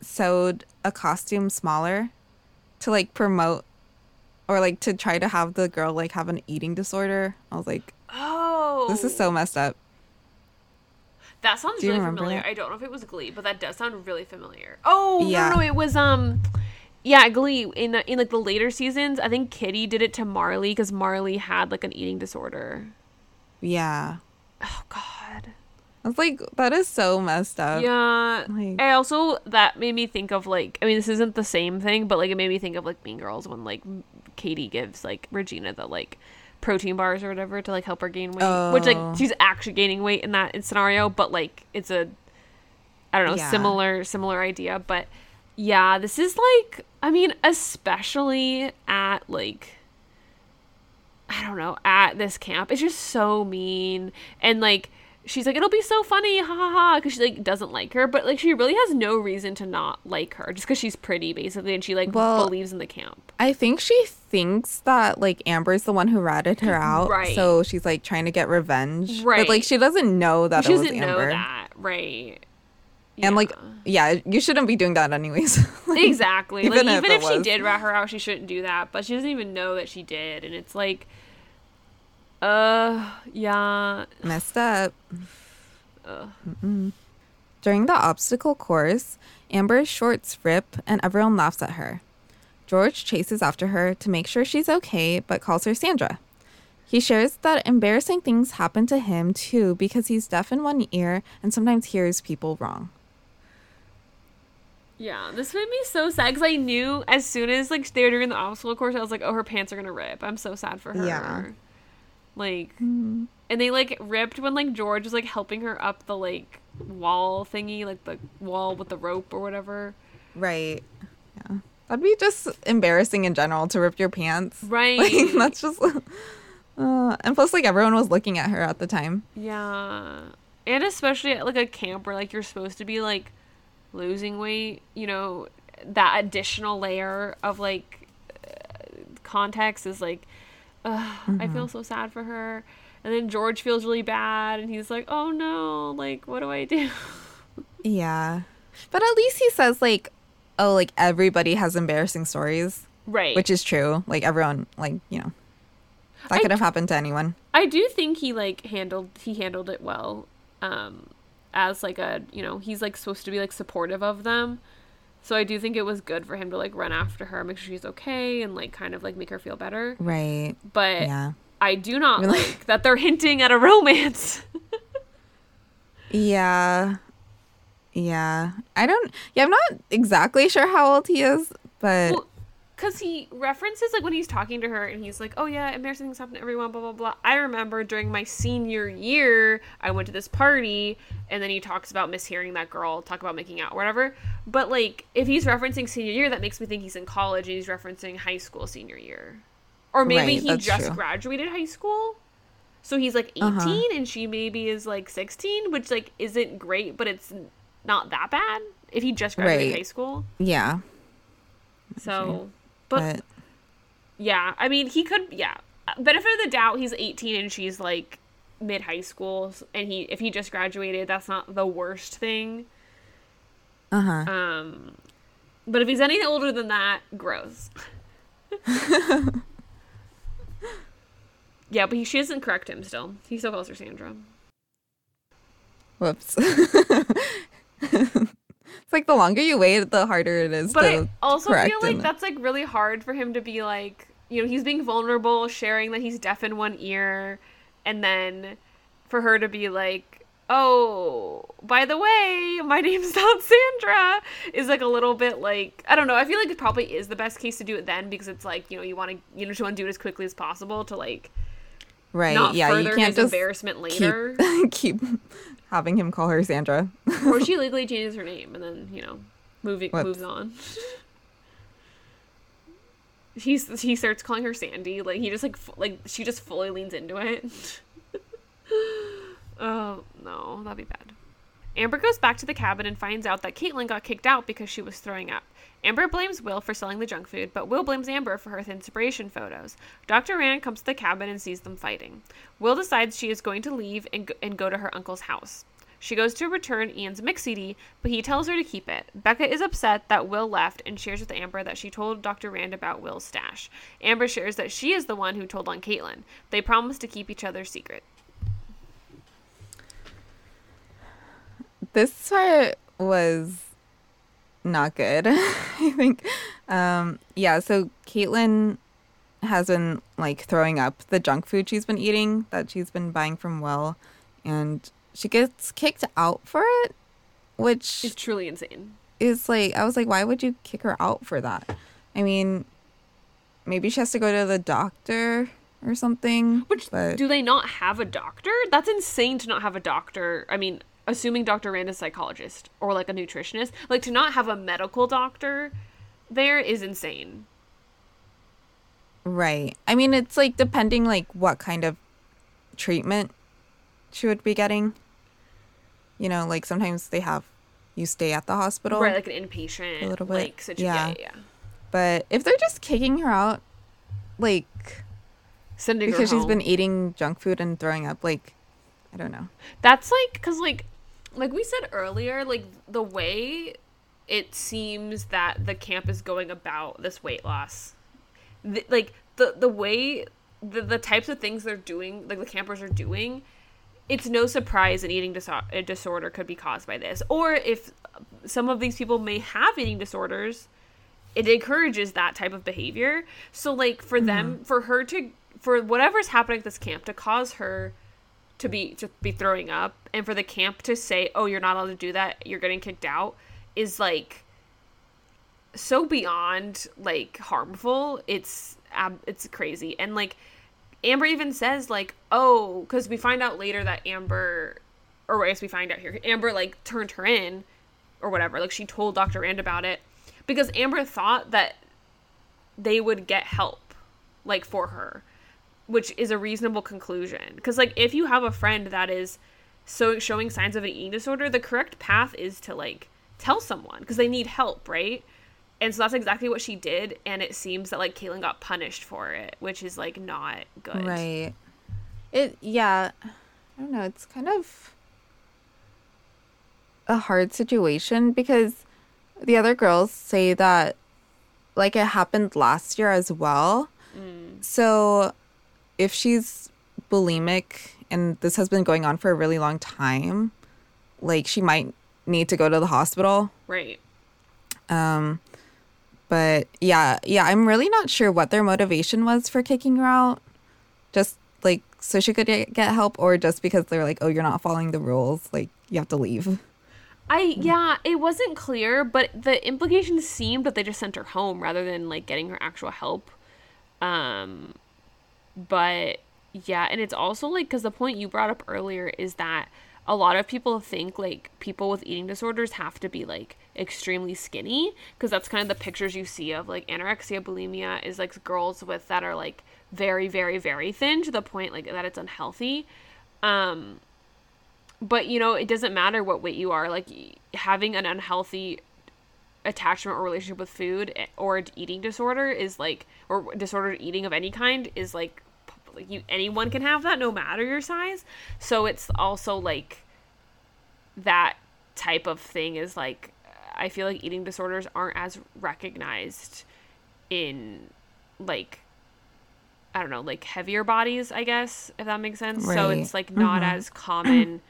sewed a costume smaller to like promote or like to try to have the girl like have an eating disorder. I was like, Oh, this is so messed up. That sounds really familiar. that? I don't know if it was Glee, but that does sound really familiar. Oh Yeah. no, no, it was um, yeah, Glee in the, in like the later seasons. I think Kitty did it to Marley because Marley had like an eating disorder. Yeah. Oh God. I was like, that is so messed up. Yeah. like- I also that made me think of like I mean this isn't the same thing, but like it made me think of like Mean Girls when like Cady gives like Regina the like protein bars or whatever to like help her gain weight, which Oh. like she's actually gaining weight in that scenario, but like it's a I don't know Yeah. similar similar idea, but yeah, this is like I mean especially at like I don't know, at this camp. It's just so mean. And like she's like, it'll be so funny, ha ha ha, because she like doesn't like her, but like she really has no reason to not like her, just because she's pretty, basically, and she like Well- believes in the camp. I think she thinks that like Amber's the one who ratted her out. Right. So she's like trying to get revenge. Right. But like she doesn't know that she it doesn't Amber. know that, right? And like Yeah. you shouldn't be doing that anyways. [laughs] Like, exactly. even like if even if, she did rat her out, she shouldn't do that, but she doesn't even know that she did, and it's like, uh, yeah, Messed up. During the obstacle course, Amber's shorts rip and everyone laughs at her. George chases after her to make sure she's okay, but calls her Sandra. He shares that embarrassing things happen to him too because he's deaf in one ear and sometimes hears people wrong. Yeah, this made me so sad because I knew as soon as like they were doing the obstacle course, I was like, oh, her pants are gonna rip. I'm so sad for her. Yeah. Like, and they like ripped when like George was like helping her up the like wall thingy, like the wall with the rope or whatever. Right. Yeah. That'd be just embarrassing in general to rip your pants. [laughs] Right. Like that's just [laughs] uh, and plus like everyone was looking at her at the time. Yeah. And especially at like a camp where like you're supposed to be like losing weight, you know, that additional layer of like uh, context is like uh, I feel so sad for her. And then George feels really bad and he's like, "Oh no, like what do I do?" Yeah. But at least he says like oh like everybody has embarrassing stories, right. which is true. Like everyone like, you know. That I could have happened to anyone. I do think he like handled he handled it well. Um as like a, you know, he's like supposed to be like supportive of them. So I do think it was good for him to like run after her, make sure she's okay and like kind of like make her feel better. Right. But Yeah. I do not [laughs] Really? like that they're hinting at a romance. Yeah. Yeah. I don't yeah, I'm not exactly sure how old he is, but Well, because he references like when he's talking to her and he's like, "Oh yeah, embarrassing things happen to everyone." Blah blah blah. I remember during my senior year, I went to this party, and then he talks about mishearing that girl talk about making out, whatever. But like, if he's referencing senior year, that makes me think he's in college and he's referencing high school senior year, or maybe Right, he just true. graduated high school. So he's like 18 Uh-huh. and she maybe is like 16, which like isn't great, but it's not that bad if he just graduated Right. high school. yeah. So, but But yeah, I mean, he could. Yeah, benefit of the doubt. He's 18 and she's like mid high school, and he if he just graduated, that's not the worst thing. uh-huh. Um, but if he's anything older than that, gross. [laughs] yeah, but he, she doesn't correct him. Still, he still calls her Sandra. Whoops. [laughs] it's like the longer you wait, the harder it is But I also feel like him. that's like really hard for him to be like, you know, he's being vulnerable, sharing that he's deaf in one ear, and then for her to be like, oh, by the way, my [laughs] name's not Sandra, is like a little bit like, I don't know. I feel like it probably is the best case to do it then because it's like, you know, you want to, you know, you want to do it as quickly as possible to like right. not yeah, further you can't his just embarrassment later. [laughs] keep having him call her Sandra. or [laughs] she legally changes her name and then you know moving Whoops. moves on [laughs] he's he starts calling her sandy like he just like fu- like she just fully leans into it oh no that'd be bad amber goes back to the cabin and finds out that caitlin got kicked out because she was throwing up amber blames will for selling the junk food but will blames amber for her thinspiration photos dr rand comes to the cabin and sees them fighting will decides she is going to leave and go, and go to her uncle's house she goes to return Ian's mix CD, but he tells her to keep it. Becca is upset that Will left and shares with Amber that she told Dr. Rand about Will's stash. Amber shares that she is the one who told on Caitlin. They promise to keep each other's secret. this part was not good. [laughs] I think. Um, yeah, so Caitlin has been like throwing up the junk food she's been eating that she's been buying from Will, and she gets kicked out for it, which is truly insane. is like I was like, why would you kick her out for that? I mean, maybe she has to go to the doctor or something. Which but do they not have a doctor? That's insane to not have a doctor. I mean, assuming Dr. Rand is a psychologist or like a nutritionist, like to not have a medical doctor there is insane. right. I mean, it's like depending like what kind of treatment she would be getting. You know, like sometimes they have you stay at the hospital. Right, like an inpatient A little bit, like situation. yeah. Yeah, yeah. But if they're just kicking her out, like Sending because she's been eating junk food and throwing up, like I don't know. That's like because like like we said earlier, like the way it seems that the camp is going about this weight loss, the, like the the way the the types of things they're doing, like the campers are doing. It's no surprise an eating diso- disorder could be caused by this, or if some of these people may have eating disorders, it encourages that type of behavior. So like for them, mm-hmm. for her to for whatever's happening at this camp to cause her to be to be throwing up and for the camp to say oh you're not allowed to do that. You're getting kicked out is like so beyond like harmful. It's ab- it's crazy. And like amber even says like oh because we find out later that amber or guess we find out here amber like turned her in or whatever. Like she told dr rand about it because amber thought that they would get help like for her which is a reasonable conclusion because like if you have a friend that is so showing signs of an eating disorder the correct path is to like tell someone because they need help right and so that's exactly what she did and it seems that like Caitlin got punished for it which is like not good Right. It yeah. I don't know, it's kind of a hard situation because the other girls say that like it happened last year as well. Mm. So if she's bulimic and this has been going on for a really long time, like she might need to go to the hospital. Right. Um, but yeah, yeah, I'm really not sure what their motivation was for kicking her out. Just like so she could get, get help, or just because they're like, oh, you're not following the rules, like you have to leave. I yeah, it wasn't clear, but the implication seemed that they just sent her home rather than like getting her actual help. Um, but yeah, and it's also like because the point you brought up earlier is that a lot of people think like people with eating disorders have to be like extremely skinny because that's kind of the pictures you see of like anorexia bulimia is like girls with that are like very very very thin to the point like that it's unhealthy. Um but you know it doesn't matter what weight you are like having an unhealthy attachment or relationship with food eh, or eating disorder is like or disordered eating of any kind is like like you anyone can have that no matter your size so it's also like that type of thing is like i feel like eating disorders aren't as recognized in like i don't know like heavier bodies i guess if that makes sense so it's like not Mhm. as common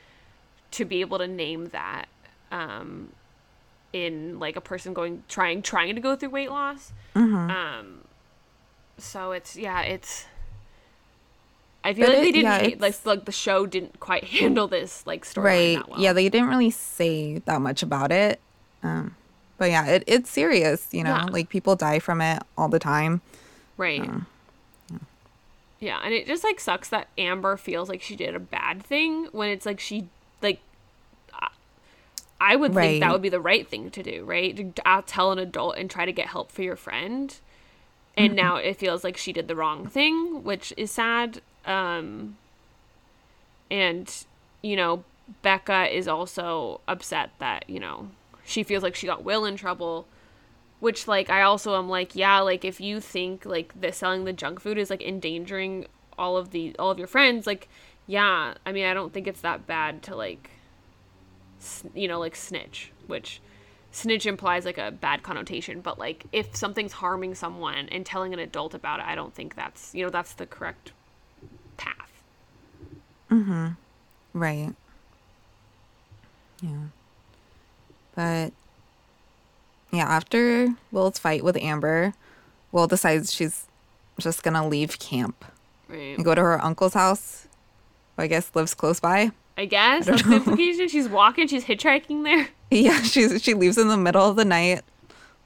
to be able to name that um in like a person going trying trying to go through weight loss Mhm. um so it's yeah it's I feel But like they didn't yeah, like like the show didn't quite [laughs] handle this like storyline right? well. Yeah, they didn't really say that much about it. Um, but yeah, it, it's serious. You know, Yeah. like people die from it all the time. right. Um, Yeah, and it just like sucks that Amber feels like she did a bad thing when it's like she like I- would think that would be the right thing to do, right? To uh, tell an adult and try to get help for your friend. And now it feels like she did the wrong thing, which is sad. Um and you know, Becca is also upset that, you know, she feels like she got Will in trouble which like i also am like yeah like if you think like the selling the junk food is like endangering all of the all of your friends like yeah i mean i don't think it's that bad to like you know like snitch which snitch implies like a bad connotation but like if something's harming someone and telling an adult about it i don't think that's you know that's the correct Mm-hmm. Right. Yeah. But yeah, after Will's fight with Amber, Will decides she's just gonna leave camp right and go to her uncle's house. Who I guess lives close by. i guess that's the implication she's walking she's hitchhiking there [laughs] Yeah, she's she leaves in the middle of the night.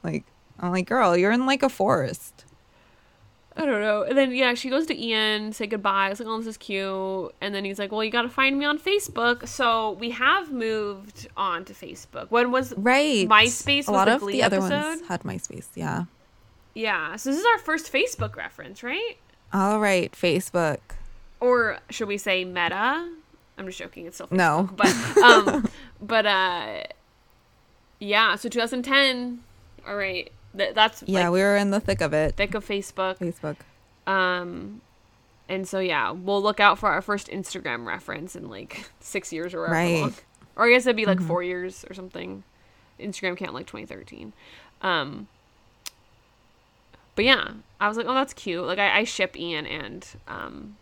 Like I'm like, girl, you're in like a forest. I don't know. And then yeah, she goes to Ian, say goodbye. It's like, oh, this is cute. And then he's like, well, you got to find me on Facebook. So we have moved on to Facebook. When was Right. MySpace A was lot the of Glee the other episode? ones had MySpace. Yeah. yeah? So this is our first Facebook reference, right? All right, Facebook. Or should we say Meta? I'm just joking. It's still Facebook. No. But um, [laughs] but uh, yeah. So 2010. All right. Th- that's Yeah, like we were in the thick of it. thick of Facebook. Facebook. Um, and so yeah, we'll look out for our first Instagram reference in like six years or whatever Right. long. Or I guess it'd be like four years or something. Instagram count like 2013. Um, but yeah, I was like, oh, that's cute. Like I, I ship Ian and um,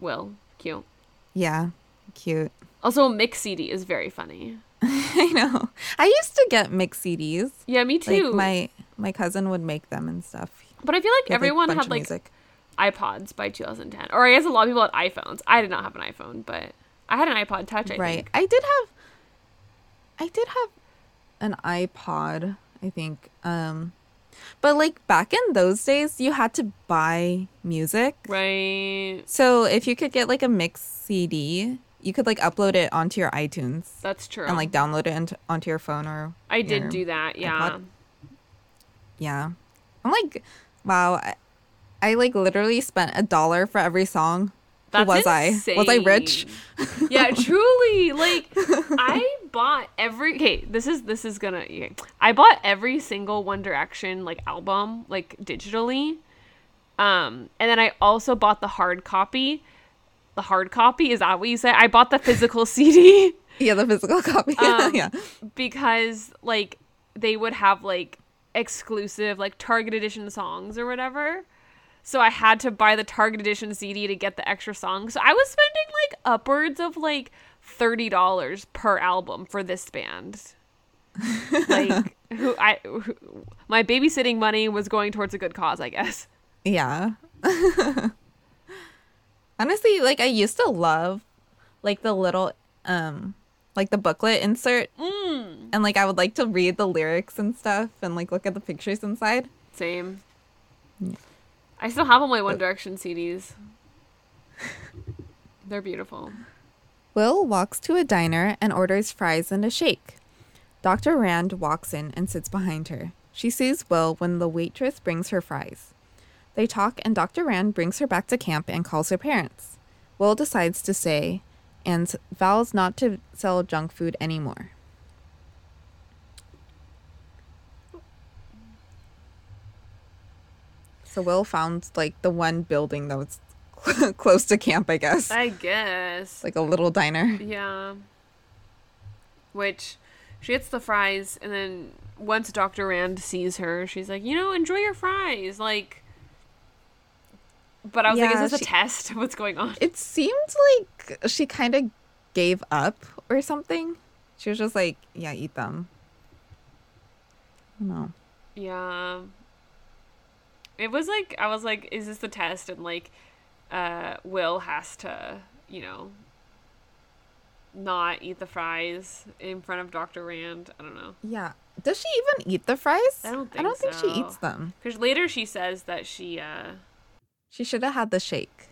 Will. Cute. Yeah. Cute. Also, Mix CD is very funny. [laughs] I know. I used to get mixed CDs. Yeah, me too. Like my my cousin would make them and stuff. but I feel like everyone had like music. iPods by 2010. Or I guess a lot of people had iPhones. I did not have an iPhone, but I had an iPod Touch. I right. think. I did have I did have an iPod, I think. Um but like back in those days you had to buy music. Right. So if you could get like a mix CD, you could like upload it onto your iTunes That's true. and like download it into, onto your phone or I did do that. Yeah. iPod. Yeah. I'm like, wow. I, I like literally spent a dollar for every song. Who That's was I? Was I rich? yeah, [laughs] truly. Like I bought every Okay, this is this is gonna okay. I bought every single One Direction like album like digitally. Um and then I also bought the hard copy. The hard copy is that what you say? I bought the physical [laughs] CD. Yeah, the physical copy. [laughs] Um, yeah. because like they would have like exclusive like target edition songs or whatever. So I had to buy the Target edition CD to get the extra songs. So I was spending like upwards of like thirty dollars per album for this band. [laughs] like who I who, my babysitting money was going towards a good cause, I guess. Yeah. [laughs] Honestly, like I used to love like the little um like the booklet insert Mm. Mm-hmm. and like I would like to read the lyrics and stuff and like look at the pictures inside. Same. I still have all my One Direction CDs. [laughs] They're beautiful. Will walks to a diner and orders fries and a shake. Dr. Rand walks in and sits behind her. She sees Will when the waitress brings her fries. They talk, and Dr. Rand brings her back to camp and calls her parents. Will decides to stay and vows not to sell junk food anymore. So Will found like the one building that was [laughs] close to camp, I guess. I guess. like a little diner. Yeah. Which she gets the fries, and then once Dr. Rand sees her, she's like, you know, enjoy your fries. Like, but I was like, is this a test? What's going on? It seemed like she kind of gave up or something. She was just like, yeah, eat them. I don't know. Yeah. It was like, I was like, is this the test? And like, uh, Will has to, you know, not eat the fries in front of Dr. Rand. I don't know. Yeah. Does she even eat the fries? I don't I don't think think she eats them. Because later she says that she, uh, She should have had the shake,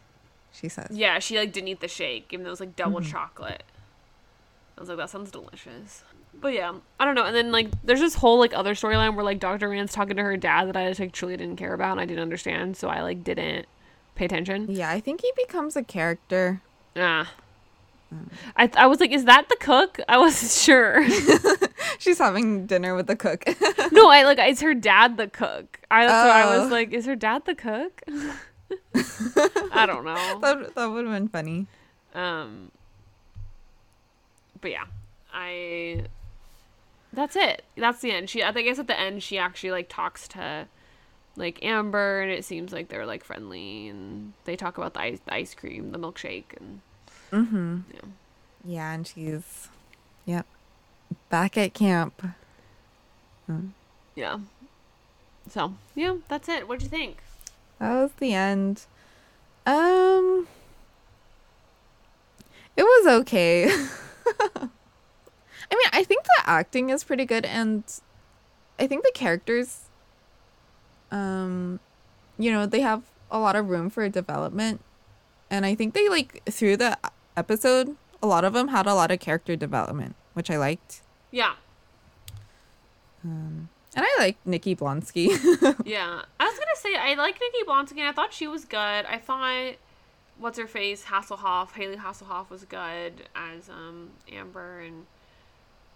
she says. Yeah, she like didn't eat the shake, even though it was like double Mm-hmm. chocolate. I was like, that sounds delicious. But yeah, I don't know. And then like, there's this whole like other storyline where like Dr. Rand's talking to her dad that I just like truly didn't care about and I didn't understand, so I like didn't pay attention. Yeah, I think he becomes a character. Ah. Mm. I, I was like, is that the cook? I wasn't [laughs] sure. [laughs] She's having dinner with the cook. no, I like, is her dad the cook? I, that's what I was Oh. like, is her dad the cook? [laughs] I don't know. that that would have been funny. Um, but yeah, I. That's it. That's the end. She, I guess at the end she actually like talks to, like Amber, and it seems like they're like friendly, and they talk about the ice, the ice cream, the milkshake, and Mm-hmm. yeah. Yeah, and she's, yep, back at camp. yeah. So yeah, that's it. What'd you think? That was the end. Um, it was okay. [laughs] I mean, I think the acting is pretty good, and I think the characters, um, you know, they have a lot of room for development, and I think they like through the episode, a lot of them had a lot of character development, which I liked. Yeah, Um, and I like Nikki Blonsky. [laughs] yeah. I was gonna say I like Nikki Blonsky. and I thought she was good. I thought what's her face Hasselhoff, Hayley Hasselhoff was good as um Amber and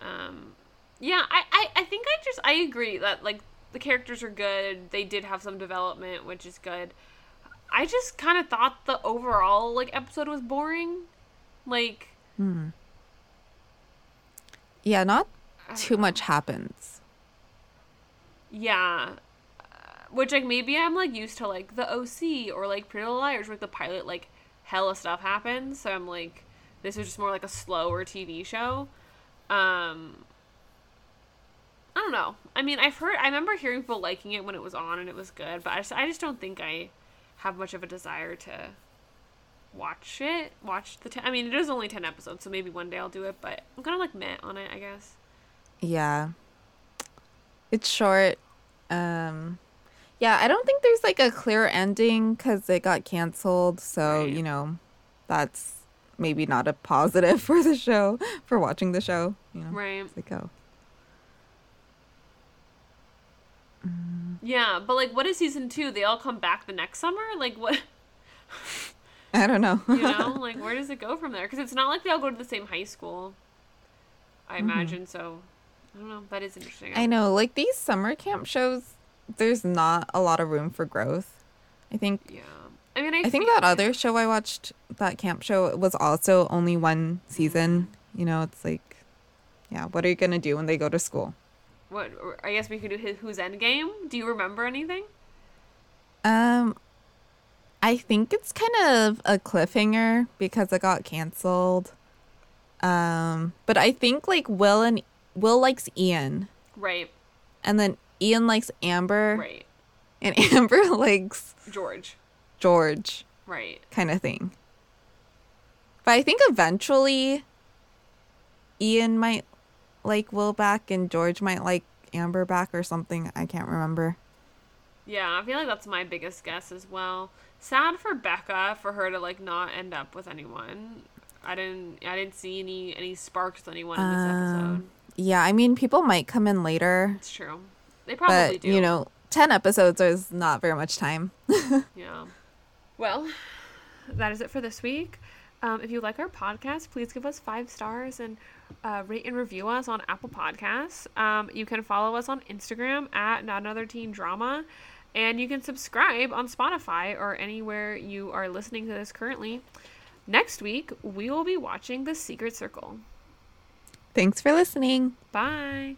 um yeah. I, I I think I just I agree that like the characters are good. They did have some development, which is good. I just kind of thought the overall like episode was boring. Like Hmm. yeah, not too know. much happens. Yeah. Uh, Which like maybe I'm like used to like the OC or like Pretty Little Liars where the pilot like hella stuff happens. So I'm like this was just more like a slower TV show. Um I don't know. I mean, I've heard I remember hearing people liking it when it was on and it was good, but I just I just don't think I have much of a desire to watch it. Watch the ten, I mean, it is only 10 episodes, so maybe one day I'll do it, but I'm kind of like meh on it, I guess. Yeah. It's short. Um yeah, I don't think there's like a clear ending cuz it got canceled, so, Right. you know, that's maybe not a positive [laughs] for the show, for watching the show, you know. Right. It's like, oh. Mm. Yeah, but like, what is season two? They all come back the next summer? Like, what? [laughs] I don't know. You know, [laughs] like, where does it go from there? Because it's not like they all go to the same high school. I mm-hmm. imagine so. I don't know. That is interesting. I know, like these summer camp shows, there's not a lot of room for growth. I think Yeah. I mean, I, I think that other show I watched, that camp show, was also only one season. You know, it's like, yeah, what are you gonna do when they go to school? What? I guess we could do his, who's Endgame. Do you remember anything? Um, I think it's kind of a cliffhanger because it got canceled. Um, but I think like Will and Will likes Ian, Right. and then Ian likes Amber, Right. and [laughs] Amber likes George. George, Right. kind of thing. But I think eventually Ian might like Will back, and George might like Amber back or something. I can't remember. Yeah, I feel like that's my biggest guess as well. Sad for Becca for her to like not end up with anyone. I didn't I didn't see any any sparks with anyone in this episode. Um, Yeah, I mean, people might come in later, It's true. They probably but do. you know, ten episodes is not very much time. [laughs] Yeah. Well, that is it for this week. Um, if you like our podcast, please give us five stars and uh, rate and review us on Apple Podcasts. Um, you can follow us on Instagram at Not Another Teen Drama. And you can subscribe on Spotify or anywhere you are listening to this currently. Next week, we will be watching The Secret Circle. Thanks for listening. Bye.